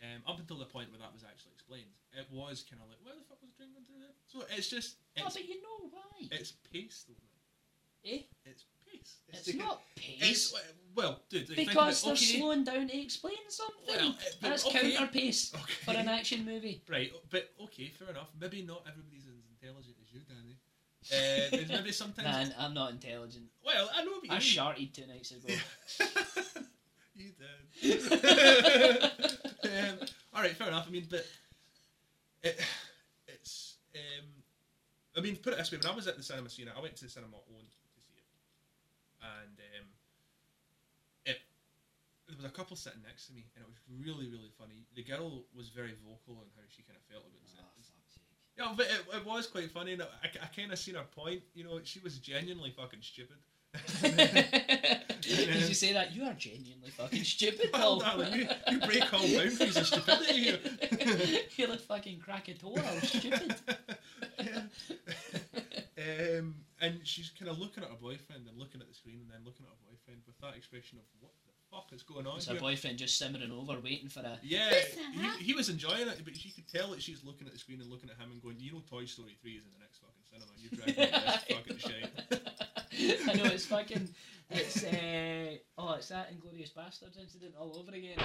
Um, up until the point where that was actually explained, it was kind of like, where the fuck was the train going through there? So it's just, Oh, it's, but you know why? it's pace, though. Eh? It's pace. It's, the- not It's pace. well, dude. because they're okay, slowing down to explain something. Well, That's okay. counter pace Okay. for an action movie. Right, but okay, fair enough. Maybe not everybody's as intelligent as you, Danny. Uh, there's maybe sometimes. Man, I'm not intelligent. Well, I know what you I mean. sharted two nights ago. you did. um, all right, fair enough. I mean, but it, it's. Um, I mean, put it this way: when I was at the cinema scene, I went to the cinema alone to see it, and um, it there was a couple sitting next to me, and it was really, really funny. The girl was very vocal on how she kind of felt about it. Oh, fuck's sake. Yeah, but it, it was quite funny. And I, I kind of seen her point. You know, she was genuinely fucking stupid. Did you say that? You are genuinely fucking stupid, Well, Paul. darling, you, you break all boundaries of stupidity here. You're the fucking Krakatoa. I'm stupid. um, and she's kind of looking at her boyfriend and looking at the screen and then looking at her boyfriend with that expression of what the fuck is going on It's her boyfriend just simmering over, waiting for a. Yeah, he, he was enjoying it, but you could tell that she's looking at the screen and looking at him and going, "You know, Toy Story three is in the next fucking cinema. you're dragging me this fucking shit." I know it's fucking. It's uh, oh, it's that Inglourious Basterds incident all over again.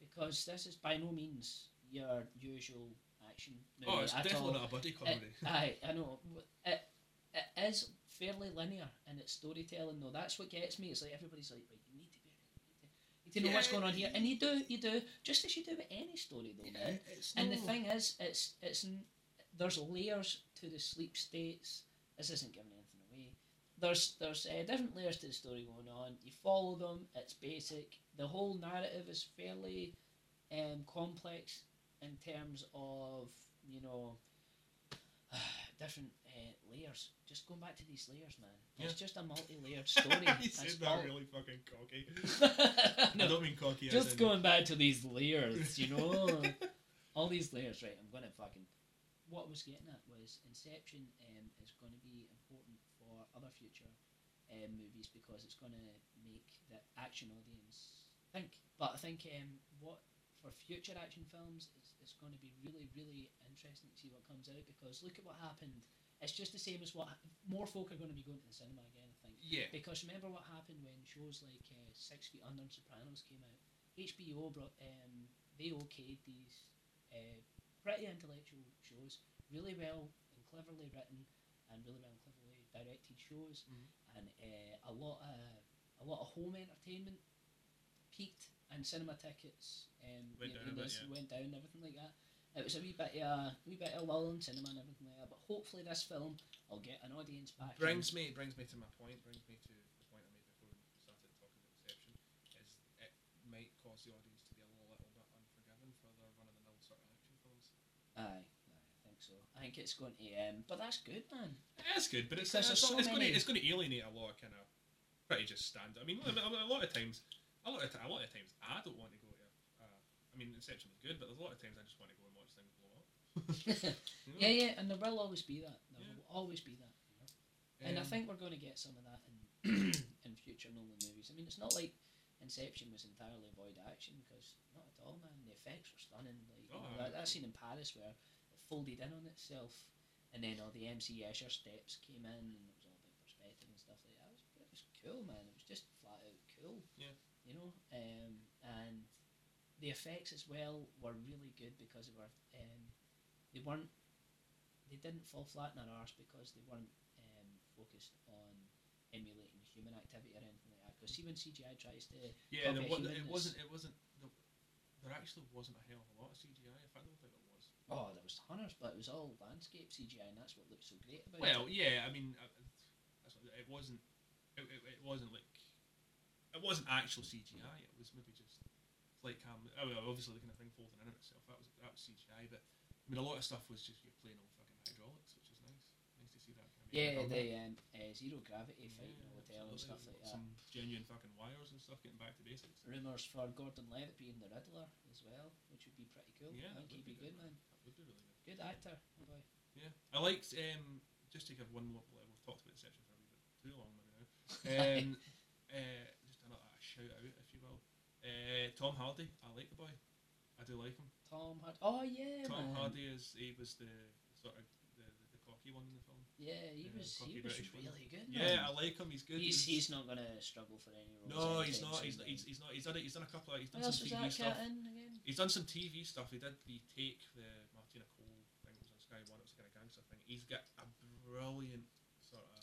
Because this is by no means your usual action movie Oh, it's at definitely all. not a buddy It, comedy. aye, I know. It, it is fairly linear in its storytelling, though. That's what gets me. It's like everybody's like, right, you need to be, you need to, you need to know what's going on here, and you do, you do, just as you do with any story, though, man. it's And the thing is, it's it's there's layers to the sleep states. This isn't giving anything away. There's there's uh, different layers to the story going on. You follow them. It's basic. The whole narrative is fairly um, complex in terms of you know different uh, layers. Just going back to these layers, man. It's just a multi-layered story. That's said that all- really fucking cocky. No, I don't mean cocky. just in- going back to these layers, you know, all these layers. Right, I'm gonna fucking. What I was getting at was Inception um, is going to be important for other future um, movies because it's going to make the action audience think. But I think um, what for future action films, it's, it's going to be really, really interesting to see what comes out because look at what happened. It's just the same as what more folk are going to be going to the cinema again. I think. Yeah. Because remember what happened when shows like uh, Six Feet Under and Sopranos came out. HBO brought um, they okayed these uh, pretty intellectual shows, really well and cleverly written, and really well and cleverly directed shows, Mhm. and uh, a lot of a lot of home entertainment peaked, and cinema tickets um, Went you down know, a bit, yeah. went down and everything like that. It was a wee bit of a wee bit of lull in cinema and everything like that. But hopefully this film will get an audience back. in. brings me brings me to my point. Brings me to the point I made before we started talking about Inception. Is it might cause the audience to be a little, little bit unforgiving for their run of the mill sort of action films. Aye, aye, I think so. I think it's going to, um, but that's good, man. That's good, but it's Because it's, there's so it's going to many- it's going to alienate a lot of kind of pretty just standard. I mean, a, a lot of times, a lot of ti- a lot of times, I don't want to go to. Uh, I mean, Inception was good, but there's a lot of times I just want to go and watch things blow up. You know? yeah, yeah, and there will always be that. There Yeah. will always be that. And I Um, think we're going to get some of that in in future Nolan movies. I mean, it's not like Inception was entirely void action because not at all, man. The effects were stunning. Like you Oh, know, that, that scene in Paris where it folded in on itself, and then all the MC Escher steps came in, and it was all about perspective and stuff like that. It was, it was cool, man. It was just flat out cool. Yeah. You know, um, and the effects as well were really good because they were um, they weren't they didn't fall flat in their arse because they weren't um, focused on emulating human activity or anything. Because see when CGI tries to yeah, there a wa- human, it wasn't. It wasn't. There, there actually wasn't a hell of a lot of CGI. I don't think there was. oh there was tons, but it was all landscape CGI, and that's what looked so great about Well, it. yeah, I mean, uh, it wasn't. It, it, it wasn't like. It wasn't actual CGI. It was maybe just like cam. Oh, well, obviously, the kind of thing folding in of itself. That was that was CGI, but I mean, a lot of stuff was just your plain old fucking hydraulics, which is nice. Nice to see that. Kind of Yeah, the um, uh, zero gravity fight in the Yeah, hotel and stuff like that. Some genuine fucking wires and stuff. Getting back to basics. Rumours for Gordon Levitt being the Riddler as well, which would be pretty cool. Yeah, I think he'd be be good, man. That would be really good. Good actor, my boy. Yeah, I liked. Um, just to give one more. We've talked about Inception for a wee bit too long maybe now. Um, uh, just a, a shout out, if you will. Uh, Tom Hardy. I like the boy. I do like him. Tom Hardy. Oh yeah, Tom man. Hardy is he was the sort of the, the, the cocky one in the film. Yeah, he Yeah, was. He cocky was British one. really good. Yeah, I like him. He's good. he's he's not gonna struggle for any roles. no, he's not. He's, he's, he's not. He's done. it- He's done a couple of. He's done What else some was TV that stuff. He's done some TV stuff. He did the Take, the Martina Cole thing. Was on Sky One. It was a kind of gangster thing. He's got a brilliant sort of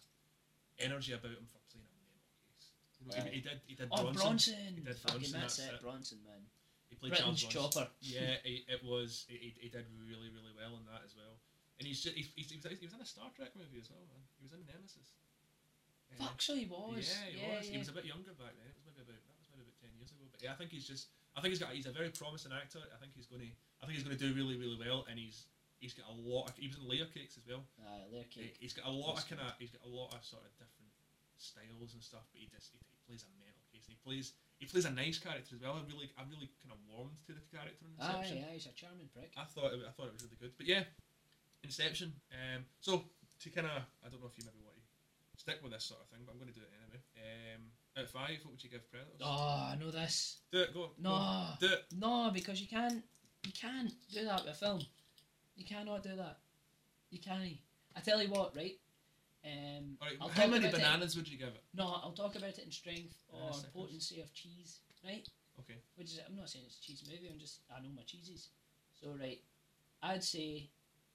energy about him for playing a mental case. You know, Aye. he, he did. He did Oh, Bronson. Bronson. He did Fucking Bronson, that's, that's it, it. Bronson, man. He played Britain's Charles chopper. Yeah, it, it was. He, he, he did really, really well in that as well. And he's just, he, he, he, was, he was in a Star Trek movie as well, man. He was in Nemesis. Uh, Fuck, so he was. Yeah, he was. He was a bit younger back then. It was maybe about that was maybe about ten years ago. But yeah, I think he's just. I think he's got. He's a very promising actor. I think he's going to. I think he's going to do really, really well. And he's. He's got a lot. Of, he was in Layer Cakes as well. Aye, layer He, cake. he's got a lot That's of kind of. He's got a lot of sort of different styles and stuff. But he just he, he plays a mental case. And he plays. He plays a nice character as well. I really. I really kind of warmed to the character in Inception. Aye, aye, he's a charming prick. I thought it, I thought it was really good. But yeah, Inception. Um, so to kind of, I don't know if you maybe want to stick with this sort of thing, but I'm going to do it anyway. Um, Out of five, what would you give Predators? Oh, I know this. Do it, go. No. Go. Do it. No, because you can't. You can't do that with a film. You cannot do that. You can't. I tell you what, right? Um, I'll how many about it- bananas would you give it? No, I'll talk about it in strength or Uh, potency of cheese, right? Okay. Which is, I'm not saying it's a cheese movie. I'm just, I know my cheeses. So right, I'd say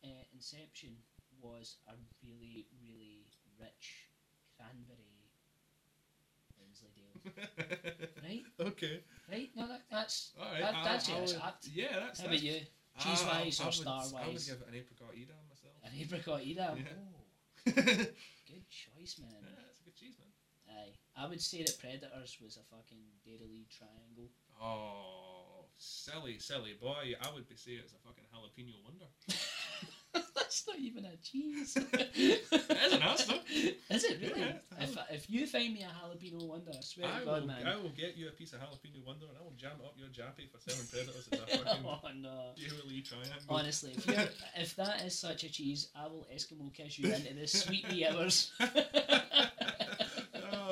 uh, Inception was a really, really rich cranberry Wensleydale, right? okay. Right? No, that, that's All right. That- I- that's I would- apt. Yeah, that's. how about that's- you? Cheese-wise or star-wise? I would give it an apricot Edam myself. An apricot Edam. Yeah. Oh, good choice, man. Yeah, it's a good cheese, man. Aye, I would say that Predators was a fucking Dairylea triangle. Oh, silly, silly boy. I would be saying it's a fucking jalapeno wonder. That's not even a cheese. It is an though. Is it really? Yeah, if, if you find me a jalapeno wonder, I swear I to God, will, man. I will get you a piece of jalapeno wonder and I will jam it up your jappy for selling predators as a fucking oh no. triangle. Honestly, if, you're, if that is such a cheese, I will Eskimo kiss you into the sweet wee hours. oh,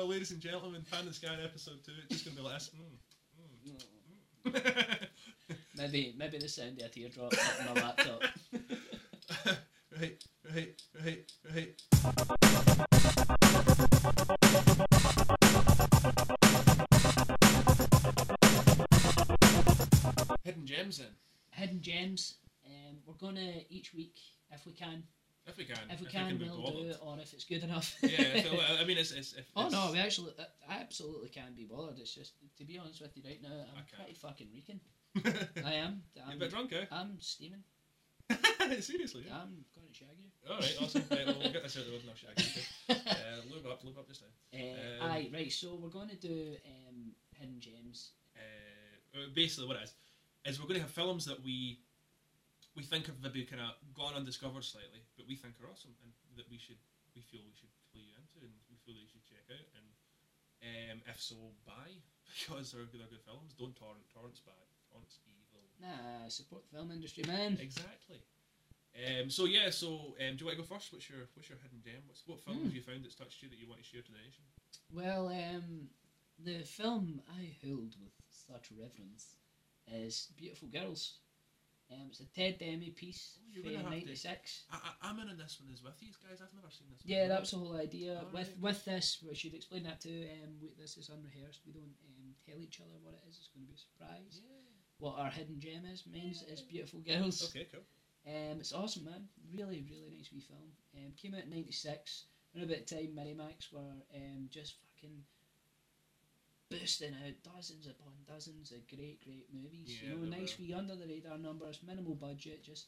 ladies and gentlemen, Panned and Scanned episode two. It's just gonna be like this. Mm. maybe maybe the sound of a teardrop on my laptop. right, right, right, right. Hidden gems then, Hidden gems. Um, we're gonna each week, if we can, if we can. if we can, be we'll bothered. do it, or if it's good enough. yeah, if it, I mean, it's. it's if Oh it's, no, we actually, I absolutely can't be bothered. It's just, to be honest with you right now, I'm pretty fucking reeking. I am. You're a I'm, bit drunk, eh? I'm steaming. Seriously. Yeah. I'm going to shag you. All right, awesome. right, well, we'll get this out of the road now, Shaggy. Uh, look up, look up just now. Uh, Um, aye, right. So we're going to do um, hidden gems. uh, uh, basically what it is is we're going to have films that we we think have maybe kind of gone undiscovered slightly, but we think are awesome and that we should we feel we should clue you into and we feel that you should check out. And um, if so, buy because they're good, they're good films. Don't torrent. Torrent's bad. Torrent's evil. Nah, support the film industry, man. Exactly. Um, so yeah, so um, do you want to go first? What's your what's your hidden gem? What's, what film Hmm. have you found that's touched you that you want to share to the nation? Well, um, the film I hold with such reverence is Beautiful Girls. Um, it's a Ted Demme piece Oh, from gonna '96. I, I, I'm in on this one as with these guys. I've never seen this. one. Yeah, that was the whole idea. Alright, with okay. with this, we should explain that too. Um, we, this is unrehearsed. We don't um, tell each other what it is. It's going to be a surprise. What our hidden gem is. Mine's is Beautiful Girls. Okay, cool. Um, it's awesome, man. Really, really nice wee film. Um, came out in '96. Around about the time Miramax were um, just fucking boosting out dozens upon dozens of great, great movies. Yeah, you know, nice were. wee under the radar numbers, minimal budget, just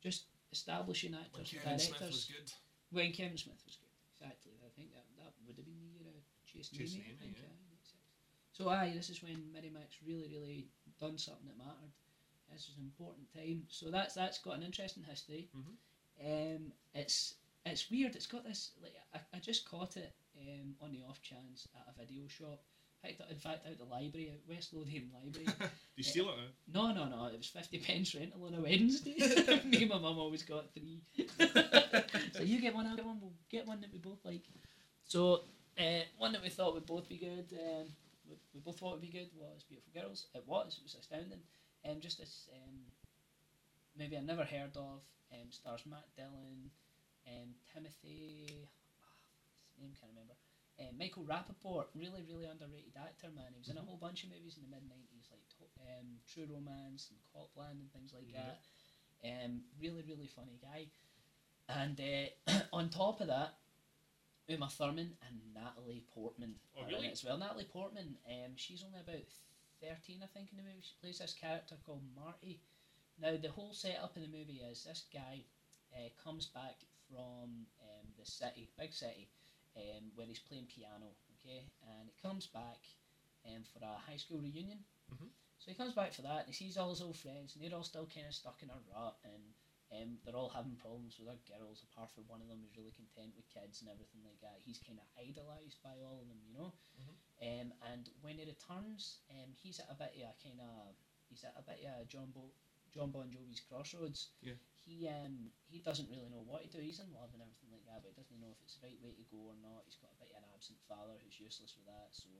just establishing When actors, and Kevin directors. Smith was good. When Kevin Smith was good, exactly. I think that that would have been the year of Chase Chasing Amy, I think, yeah. aye, 96. So aye, this is when Miramax really, really done something that mattered. This was an important time. So that's that's got an interesting history. Mhm. Um, it's it's weird. It's got this like I, I just caught it um, on the off chance at a video shop. Picked it, in fact, out the library, at West Lothian Library. Do you steal it now? No, no, no. It was fifty pence rental on a Wednesday. Me and my mum always got three. so you get one, I get one. We'll get one that we both like. So uh, one that we thought would both be good. Um, we, we both thought would be good was Beautiful Girls. It was. It was astounding. Um, just this um, movie I never heard of. Um, stars Matt Dillon, um, Timothy. ah, his name can't remember. Uh, Michael Rapaport, really, really underrated actor, man. He was in a whole bunch of movies in the mid 90s, like um, True Romance and Copland and things like Yeah. that. Um, really, really funny guy. And uh, on top of that, Uma Thurman and Natalie Portman Oh, really? as well. Natalie Portman, um, she's only about 13, I think, in the movie. She plays this character called Marty. Now, the whole setup in the movie is this guy uh, comes back from um, the city, big city, um, where he's playing piano, okay? And he comes back um, for a high school reunion. Mhm. So he comes back for that and he sees all his old friends and they're all still kind of stuck in a rut and um, they're all having problems with their girls apart from one of them who's really content with kids and everything like that. He's kind of idolised by all of them, you know? Um, and when he returns, um, he's at a bit of a kind of, he's at a bit of a John Boat John Bon Jovi's Crossroads. Yeah. He um he doesn't really know what to do. He's in love and everything like that, but he doesn't know if it's the right way to go or not. He's got a bit of an absent father who's useless with that, so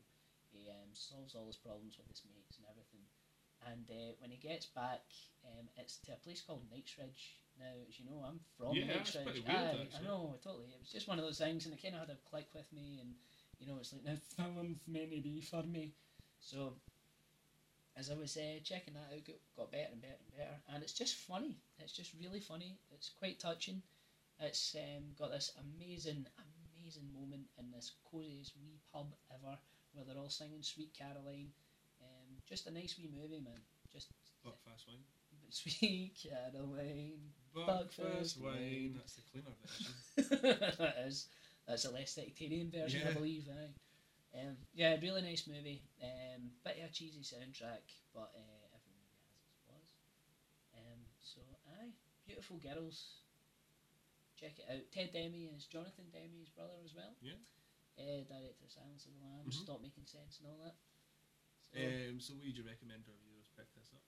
he um, solves all his problems with his mates and everything. And uh, when he gets back, um, it's to a place called Knightsbridge. Now, as you know, I'm from Yeah, pretty weird, Aye, I know, totally. It was just one of those things, and it kind of had a click with me, and you know, it's like now film's meant to be for me. So, as I was uh, checking that out, got, got better and better and better, and it's just funny. It's just really funny. It's quite touching. It's um, got this amazing, amazing moment in this coziest wee pub ever, where they're all singing "Sweet Caroline." Um, just a nice wee movie, man. Just Buckfast wine. Sweet Caroline. Buckfast Buckfast wine. wine. That's the cleaner version. that is. That's a less sectarian version, I believe. Aye. Um, yeah, really nice movie. Um, bit of a cheesy soundtrack, but uh, every movie has its flaws. Um, so aye, beautiful girls. Check it out. Ted Demme is Jonathan Demme's brother as well. Yeah. Uh, director of Silence of the Lambs, Mhm. Stop Making Sense and all that. So, Um, so, what would you recommend our viewers pick this up?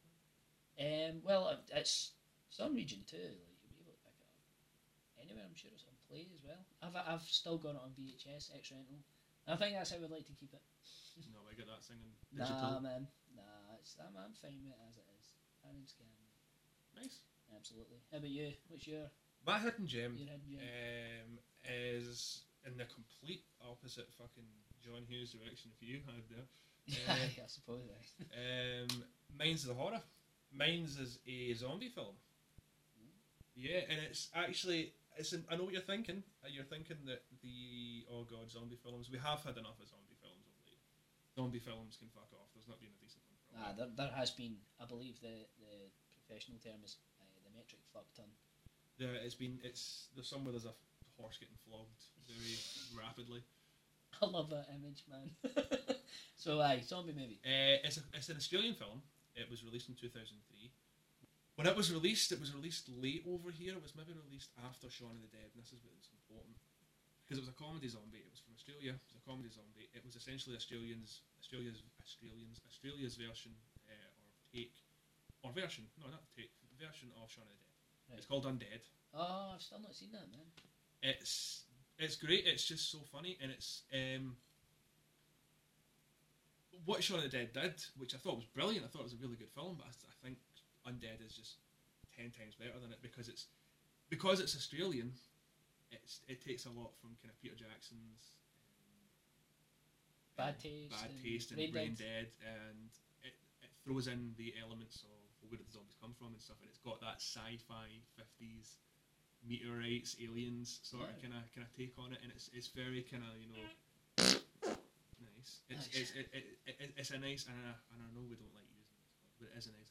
Um, well, uh, it's some region too. Like you'll be able to pick it up anywhere. I'm sure it's on Play as well. I've I've still got it on VHS X rental. I think that's how we'd like to keep it. No, I got that singing Nah, man, nah. It's I'm, I'm fine with it as it is. I think it's good. Nice. Absolutely. How about you? What's your My hidden gem your hidden gem? um, is in the complete opposite fucking John Hughes direction if you had there. Yeah, I suppose. eh? Um, mine's the horror. Mine's is a zombie film. Yeah, and it's actually it's. In, I know what you're thinking. Uh, You're thinking that the oh god zombie films. We have had enough of zombie films of late. Zombie films can fuck off. There's not been a decent one for a Nah, there, there has been. I believe the the professional term is uh, the metric fuck ton. There, it's been. It's there's somewhere there's a horse getting flogged very rapidly. I love that image, man. so, aye, zombie movie. Uh, it's, a, it's an Australian film. It was released in 2003. When it was released, it was released late over here. It was maybe released after Shaun of the Dead, and this is what's important. Because it was a comedy zombie. It was from Australia. It was a comedy zombie. It was essentially Australians, Australia's, Australians, Australia's version uh, or take, or version, no, not take, version of Shaun of the Dead. Right. It's called Undead. Oh, I've still not seen that, man. It's it's great. It's just so funny, and it's um, what Shaun of the Dead did, which I thought was brilliant. I thought it was a really good film, but I, I think Undead is just ten times better than it because it's because it's Australian. It's it takes a lot from kind of Peter Jackson's um, Bad taste. Bad and Taste and Brain Brain, Dead. And it, it throws in the elements of well, where did the zombies come from and stuff, and it's got that sci-fi fifties meteorites, aliens sort of kind of kind of take on it, and it's it's very kind of you know nice. It's Nice. it's it, it, it, it's a nice and I, and I know we don't like using this, but it is a nice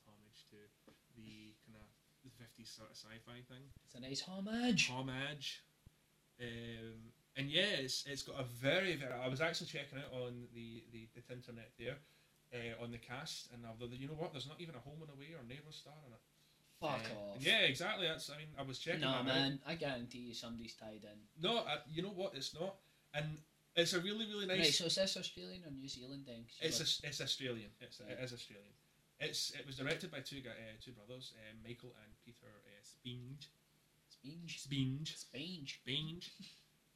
50s sort of sci-fi thing. It's a nice homage. Homage. Um, and yes, it's got a very, very. I was actually checking it on the, the, the internet there, uh, on the cast, and I've, you know what? There's not even a home and away or neighbour star in it. Fuck uh, off. Yeah, exactly. That's. I mean, I was checking. No man. Out. I guarantee you, somebody's tied in. No, uh, you know what? It's not, and it's a really, really nice. Right. So is this Australian or New Zealand then? It's a, it's Australian. It's yeah. it is Australian. It's it was directed by two uh, two brothers, uh, Michael and Peter uh, Spinge. Spinge. Spinge. Spinge. Spinge.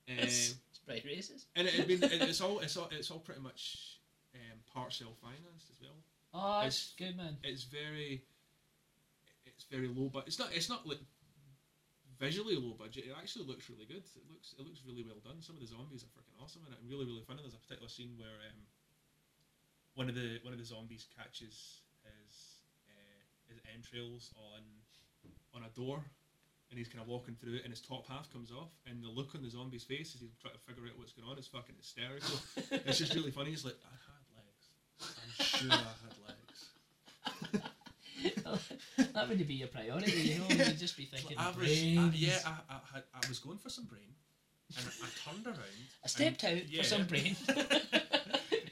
Um, it's pretty racist. and it had been it- it's all it's all it's all pretty much um, part self financed as well. Oh, it's- it's good, man. It's very it's very low but it's not it's not like visually low budget. It actually looks really good. It looks it looks really well done. Some of the zombies are freaking awesome and really really funny. There's a particular scene where um, one of the one of the zombies catches his uh, his entrails on on a door. And he's kind of walking through it, and his top half comes off, and the look on the zombie's face as he's trying to figure out what's going on is fucking hysterical. it's just really funny. He's like, I had legs. I'm sure I had legs. that would be your priority, you know. You'd just be thinking, I was, I, yeah, I, I, I was going for some brain, and I turned around. I stepped and- out yeah. for some brain.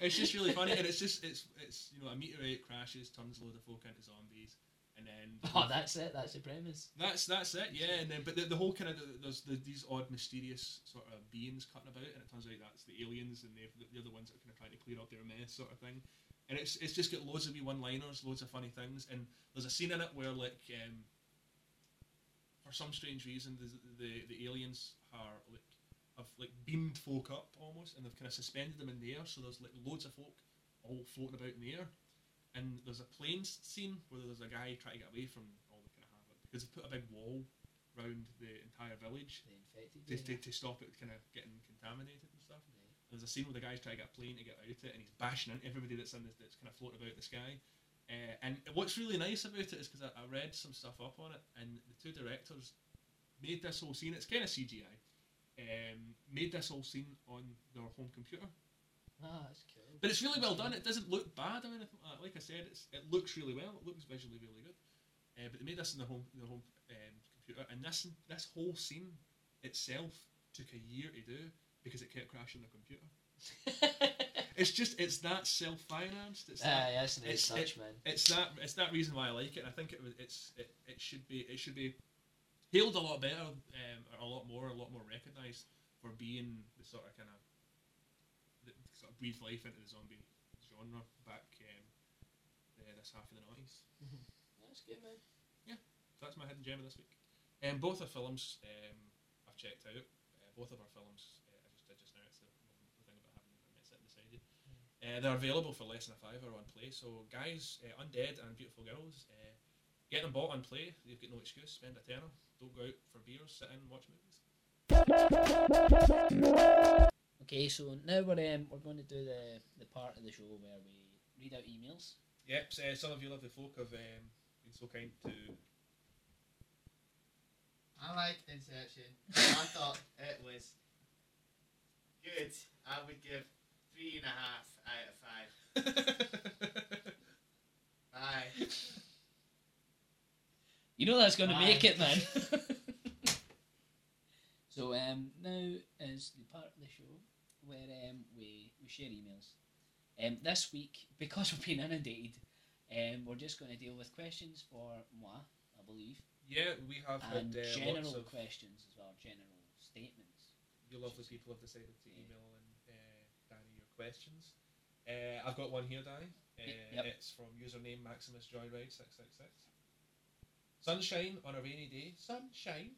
It's just really funny, and it's just it's it's you know a meteorite crashes, turns a load of folk into zombies, and then oh, that's it. That's the premise. That's that's it, yeah. And then, but the, the whole kind of there's the, these odd, mysterious sort of beings cutting about, and it turns out that's the aliens, and they're, they're the ones that are kind of trying to clear up their mess, sort of thing. and it's it's just got loads of wee one-liners, loads of funny things, and there's a scene in it where like um, for some strange reason the the, the aliens are like have like beamed folk up almost, and they've kind of suspended them in the air, so there's like loads of folk all floating about in the air, and there's a plane scene where there's a guy trying to get away from all the kind of havoc because they've put a big wall round the entire village to, to, to stop it kind of getting contaminated and stuff. Right. There's a scene where the guy's trying to get a plane to get out of it, and he's bashing into everybody that's in this, that's kind of floating about the sky. Uh, and what's really nice about it is because I, I read some stuff up on it, and the two directors made this whole scene. It's kind of CGI. Um, made this whole scene on their home computer, Ah, that's cool. but it's really well done. It doesn't look bad or anything. Like, that. like I said, it's, it looks really well. It looks visually really good. Uh, but they made this in their home their home um, computer, and this this whole scene itself took a year to do because it kept crashing the computer. It's just it's that self financed. It's that, that's a nice it's- touch, man. it's that it's that reason why I like it. And I think it was it's it, it should be it should be hailed a lot better, um, a lot more, a lot more recognised for being the sort of kind of that sort of breathed life into the zombie genre back um, uh, this half of the nineties. That's good, man. So that's my hidden gem of this week. Um, both of our films um, I've checked out. Uh, both of our films uh, I just did just now. It's the, the thing about having the internet sitting beside you. Uh, they're available for less than a fiver on Play. So guys, uh, Undead and Beautiful Girls, uh, get them bought on Play. You've got no excuse. Spend a tenner. Don't go out for beers. Sit in watch movies. Okay, so now we're um, we're going to do the the part of the show where we read out emails. Yep. So, uh, some of you lovely folk have um, been so kind to. I liked Inception. I thought it was good. I would give three and a half out of five. Bye. You know that's going to make it, man. so um, now is the part of the show where um, we we share emails. Um, this week, because we've been inundated, um, we're just going to deal with questions for moi, I believe, yeah, we have and had uh, general of questions as well, general statements. you lovely people have decided to Yeah. email in uh, Danny your questions. Uh, I've got one here, Danny. Uh, Yep. It's from username Maximus Joyride six six six. Sunshine on a rainy day. Sunshine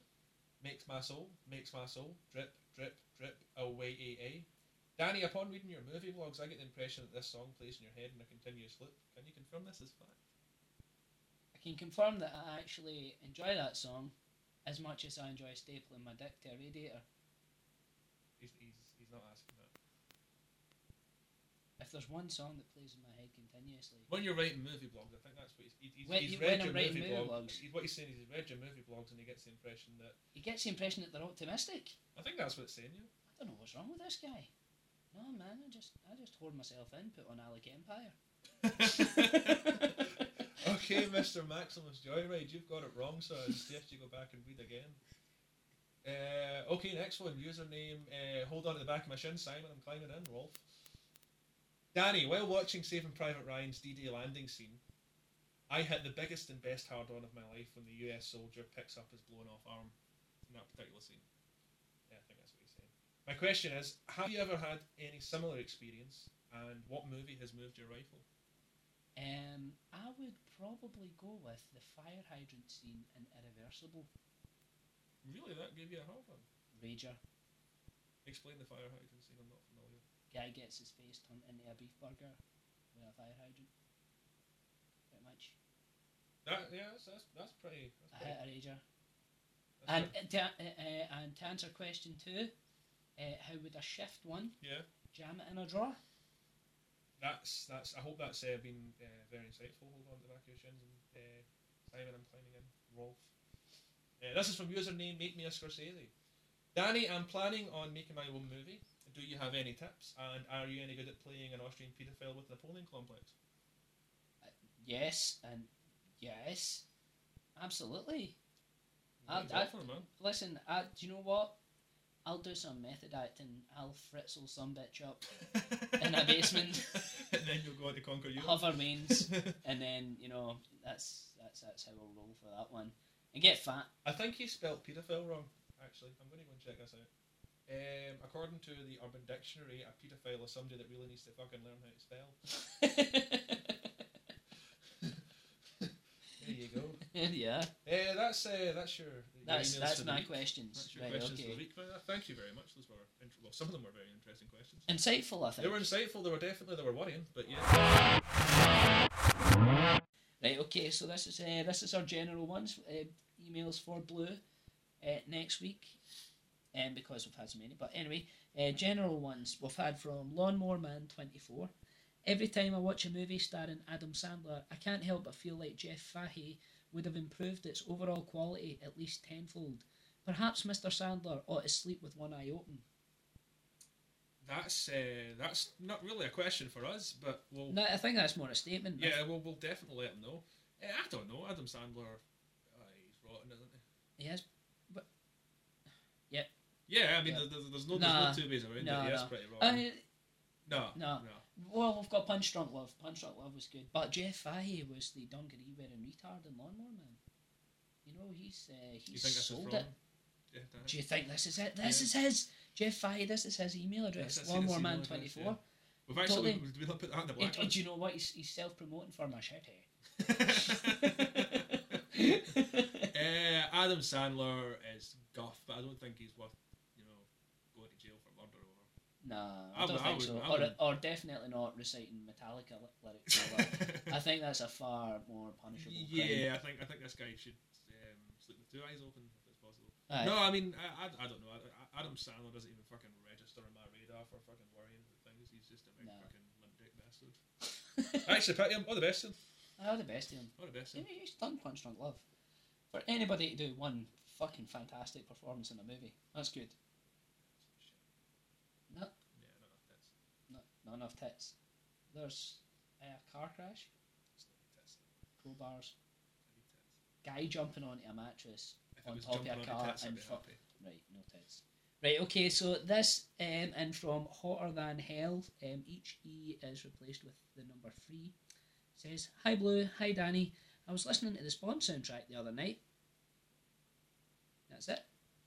makes my soul, makes my soul drip, drip, drip away. A. Danny, upon reading your movie blogs, I get the impression that this song plays in your head in a continuous loop. Can you confirm this is fact? I can confirm that I actually enjoy that song as much as I enjoy stapling my dick to a radiator. He's, he's, he's not asking that. If there's one song that plays in my head continuously, When you're writing movie blogs, I think that's what he's, he's, When- he's read your movie, movie blogs. what he's saying is he's read your movie blogs and he gets the impression that he gets the impression that they're optimistic. I think that's what it's saying. Yeah. I don't know what's wrong with this guy. No man, I just I just hoard myself in, put on Alec Empire. okay, Mr. Maximus Joyride, you've got it wrong, so I suggest you go back and read again. Uh, okay, next one. Username. Uh, hold on to the back of my shin, Simon. I'm climbing in. Rolf. Danny, while watching Saving Private Ryan's D-Day landing scene, I hit the biggest and best hard-on of my life when the U.S. soldier picks up his blown-off arm in that particular scene. Yeah, I think that's what he's saying. My question is: Have you ever had any similar experience, and what movie has moved your rifle? Um, I would probably go with the fire hydrant scene in Irreversible. Really, that gave you a hard one. Rager. Explain the fire hydrant scene. I'm not. Guy gets his face turned into a beef burger with a fire hydrant. Pretty much. That yeah, that's that's, that's pretty. I That's hit pretty a Rager. that's And, pretty- uh, to, uh, uh, and to answer question two, uh, how would a shift one yeah, jam it in a drawer? that's that's. I hope that's uh, been uh, very insightful. Hold on to the back of your shins and uh, Simon, I'm climbing in. Rolf. Uh, this is from username Make Me a Scorsese. Danny, I'm planning on making my own movie. Do you have any tips? And are you any good at playing an Austrian paedophile with Napoleon complex? Uh, yes, and yes, absolutely. I- I- for man. Listen, I, do you know what? I'll do some method acting. I'll fritzel some bitch up in a basement, and then you'll go out to conquer you. hover mains, and then you know that's that's that's how we'll roll for that one. And get fat. I think he spelt paedophile wrong, actually. I'm going to go and check this out. Um, according to the Urban Dictionary, a paedophile is somebody that really needs to fucking learn how to spell. there you go. yeah. Uh, that's uh, that's your. That's that's my questions. That's your right, questions okay. of the week. Well, thank you very much. Those were int- well, some of them were very interesting questions. Insightful, I think. They were insightful. They were definitely they were worrying, but yeah. Right. Okay. So this is uh, this is our general ones. Uh, emails for Blue uh, next week um, because we've had so many. But anyway, uh, general ones we've had from Lawnmower Man twenty four. Every time I watch a movie starring Adam Sandler, I can't help but feel like Jeff Fahey would have improved its overall quality at least tenfold. Perhaps Mr. Sandler ought to sleep with one eye open. That's uh, that's not really a question for us, but we'll No, I think that's more a statement. yeah, we'll we'll definitely let him know. Uh, I don't know. Adam Sandler, uh, he's rotten, isn't he? Yes, Yeah, I mean, Yeah. there's, there's no Nah. there's no two ways around No, it. Is no. pretty rotten. uh, no, no. Well, we've got Punch Drunk Love. Punch Drunk Love was good, but Jeff Fahey was the dungaree wearing retard in Lawnmower Man. You know, he's uh, You he's think this is sold it. Yeah, Do you think this is it? This Yeah. is his Jeff Fahey. This is his email address. Yes, I Lawnmower Man twenty yeah. four. We've actually Totally. we, we not put that in the Do you know what? He's, he's self promoting for Machete. uh, Adam Sandler is guff, but I don't think he's worth you know going to jail for murder or. Nah, I, I don't would- I think so. would- Or, or definitely not reciting Metallica lyrics. I think that's a far more punishable crime. yeah, I think I think this guy should um, sleep with two eyes open if it's possible. Aye. No, I mean I, I, I don't know. Adam Sandler doesn't even fucking register on my radar for fucking worrying about things. He's just a big No. fucking limp dick bastard. I actually pity him. All the best him. Oh, the best of him. All the best him. He's done Punch Drunk Love. For anybody to do one fucking fantastic performance in a movie, that's good. No, Yeah, no, that's no, not enough tits. There's a car crash, it's not tits. crowbars, I need tits. guy jumping onto a mattress If on top of a car tits, and be fu- Right, no tits. Right, okay, so this, um, and from Hotter Than Hell, um, each E is replaced with the number three. Says, Hi Blue, hi Danny. I was listening to the Spawn soundtrack the other night. That's it.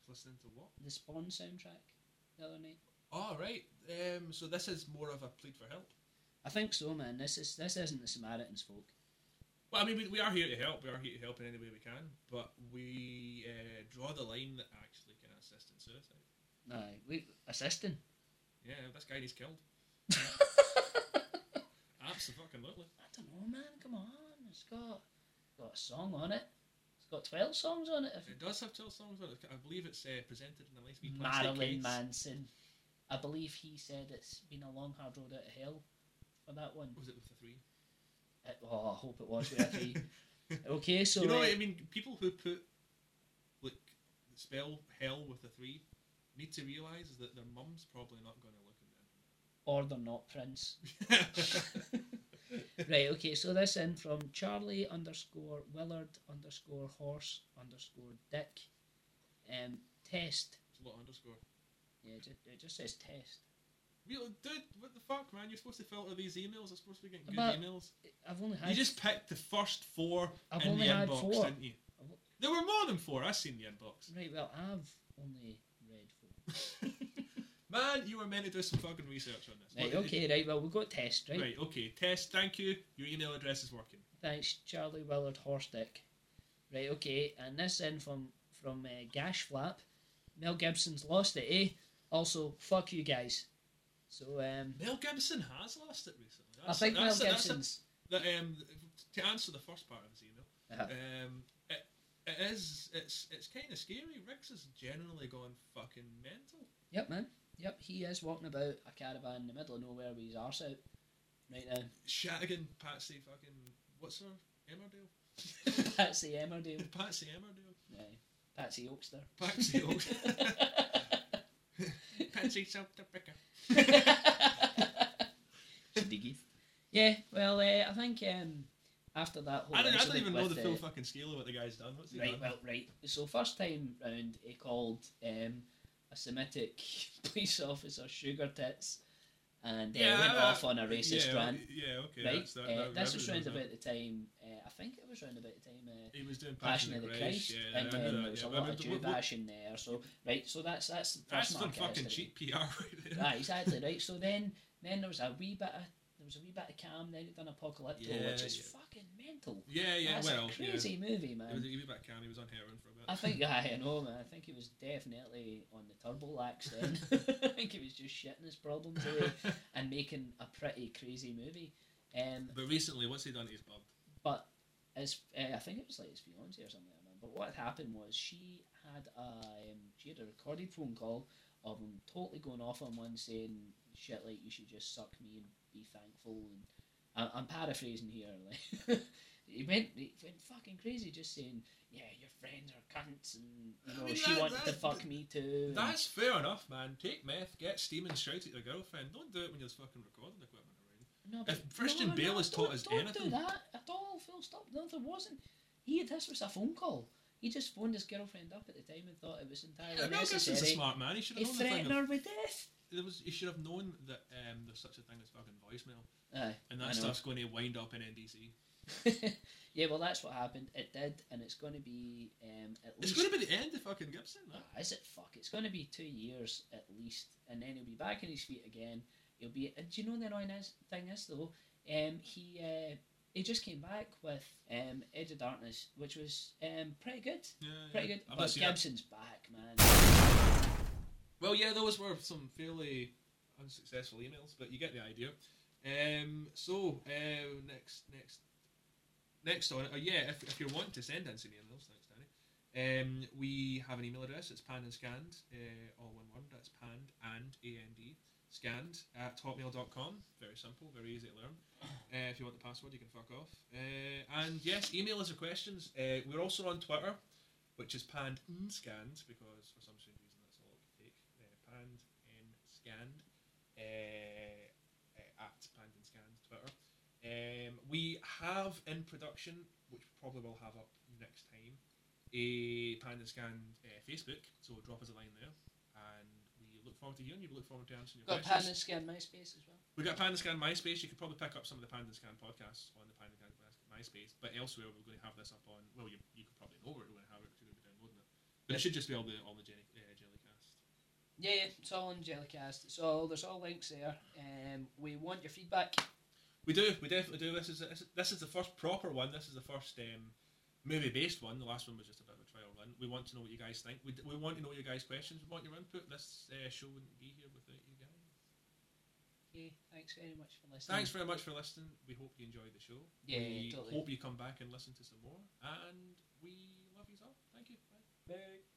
Listening to what? The Spawn soundtrack the other night. Oh right. Um, so this is more of a plead for help. I think so, man. This is this isn't the Samaritans folk. Well, I mean, we, we are here to help. We are here to help in any way we can, but we uh, draw the line that actually can assist in suicide. No, we assisting. Yeah, this guy needs killed. Absolutely. I don't know, man. Come on, it's got got a song on it. It's got twelve songs on it. If It does have 12 songs on it. I believe it's uh, presented in a nice wee Marilyn case. Manson. I believe he said it's been a long hard road out of hell for that one. Was it with the three? It- oh, I hope it was with a three. okay, so you know, uh, what I mean, people who put like spell hell with a three need to realise that their mum's probably not going to look at them, or they're not Prince. right, okay, so this in from Charlie underscore Willard underscore horse underscore dick. Um, test. It's a lot of underscore. Yeah, it just, it just says test. Dude, what the fuck, man? You're supposed to filter these emails. I'm supposed to be getting good But emails. I've only had You just picked the first four I've in only the had inbox, four. didn't you? I've There were more than four. I've seen the inbox. right. Well, I've only read four. Man, you were meant to do some fucking research on this. Right, What did you- okay, right. Well, we've got test, right? Right, okay. Test, thank you. Your email address is working. Thanks, Charlie Willard Horstick. Right, okay, and this in from from uh, Gash Flap. Mel Gibson's lost it, eh? Also, fuck you guys. So, um, Mel Gibson has lost it recently. I think Mel that's a- that's a- Gibson's. that, um, to answer the first part of his email, Uh-huh. um, it, it is it's it's kind of scary. Riggs has generally gone fucking mental. Yep, man. Yep, he is walking about a caravan in the middle of nowhere with his arse out right now. Shatigan, Patsy, fucking what's her Emmerdale? Patsy Emmerdale. Patsy Emmerdale. Aye. Patsy Oakster. Patsy Oaks. Patsy South Africa. Diggy. Yeah, well, uh, I think um, after that whole I don't, I don't even know the the- full fucking scale of what the guy's done. What's he Right, done? well, right. So first time round, he called um, a Semitic police officer sugar tits, and uh, went uh, off on a racist yeah, rant. Yeah, okay. right, That's, that, uh, that, this that was really round about the time. Uh, I think it was round about the time. Uh, He was doing Passion Passion, of the Christ, Christ, yeah, and then there was yeah. a lot of Jew bashing there. So right, so that's that's the That's some fucking history. cheap PR right there. Right, exactly right. So then then there was a wee bit of there was a wee bit of Cam, then he'd done Apocalypto, Yeah, which is yeah. fucking mental. Yeah, yeah, That's well, a crazy movie, man. It was a wee bit cam. He was on heroin for a bit. I think I know, man. I think he was definitely on the turbo lax then. I think he was just shitting his problems away and making a pretty crazy movie. Um, but recently, what's he done to his bub? but as uh, I think it was like his fiance or something. I remember. But what happened was she had a um, she had a recorded phone call of him totally going off on one saying shit like you should just suck me and be thankful and I- I'm paraphrasing here like he went he went fucking crazy just saying yeah your friends are cunts and you know I mean, she that- wanted to fuck me too and- That's fair enough, man. Take meth, get steam, and shout at your girlfriend. Don't do it when you're fucking recording equipment around. No, If Christian no, Bale no, has taught don't- us don't do that at all. Full stop. No, there wasn't. He this was a phone call. He just phoned his girlfriend up at the time and thought it was entirely Yeah, Mel Gibson's a smart man. He should have known the thing. threatened her with death. There was, he should have known that um, there's such a thing as fucking voicemail, Aye, and that stuff's going to wind up in NBC. yeah, well, that's what happened. It did, and it's going to be um, at It's going to be the end of fucking Gibson. That. Ah, is it? Fuck! It's going to be two years at least, and then he'll be back on his feet again. He'll be. uh, Do you know the annoying is, thing is though? Um, he uh, he just came back with um, Edge of Darkness, which was um, pretty good. Yeah, Pretty yeah. good. I've But not seen it. Gibson's back, man. Well, yeah, those were some fairly unsuccessful emails, but you get the idea. Um, so uh, next, next, next on, uh, yeah, if, if you're wanting to send in some emails, thanks, Danny. Um, we have an email address. It's panned and scanned, uh, all one word. That's panned and a n d scanned at hotmail.com. Very simple, very easy to learn. Uh, if you want the password, you can fuck off. Uh, and yes, email us your questions. Uh, we're also on Twitter, which is panned and scanned because for some strange reason that's all it can take. Uh, panned and scanned uh, at panned and scanned Twitter. Um, we have in production, which probably will have up next time, a panned and scanned uh, Facebook. So drop us a line there, and we look forward to hearing you. We look forward to answering your Got questions. and Scan MySpace as well. We got Panned and Scanned MySpace. You could probably pick up some of the Panned and Scanned podcasts on the Panned and Scanned MySpace, but elsewhere we're going to have this up on. Well, you, you could probably know where we're going to have it because you're going to be downloading it. But it should just be all the all the Jellycast. Yeah, yeah, it's all on Jellycast. It's all there's all links there. Um, we want your feedback. We do, we definitely do. This is this is- this is the first proper one. This is the first um, movie based one. The last one was just a bit of a trial run. We want to know what you guys think. We, d- we want to know your guys' questions. We want your input. This uh, show wouldn't be here without you guys. Okay, thanks very much for listening. Thanks very much for listening. We hope you enjoyed the show. Yeah, we totally. hope you come back and listen to some more. And we love you all. Thank you. Bye. Bye.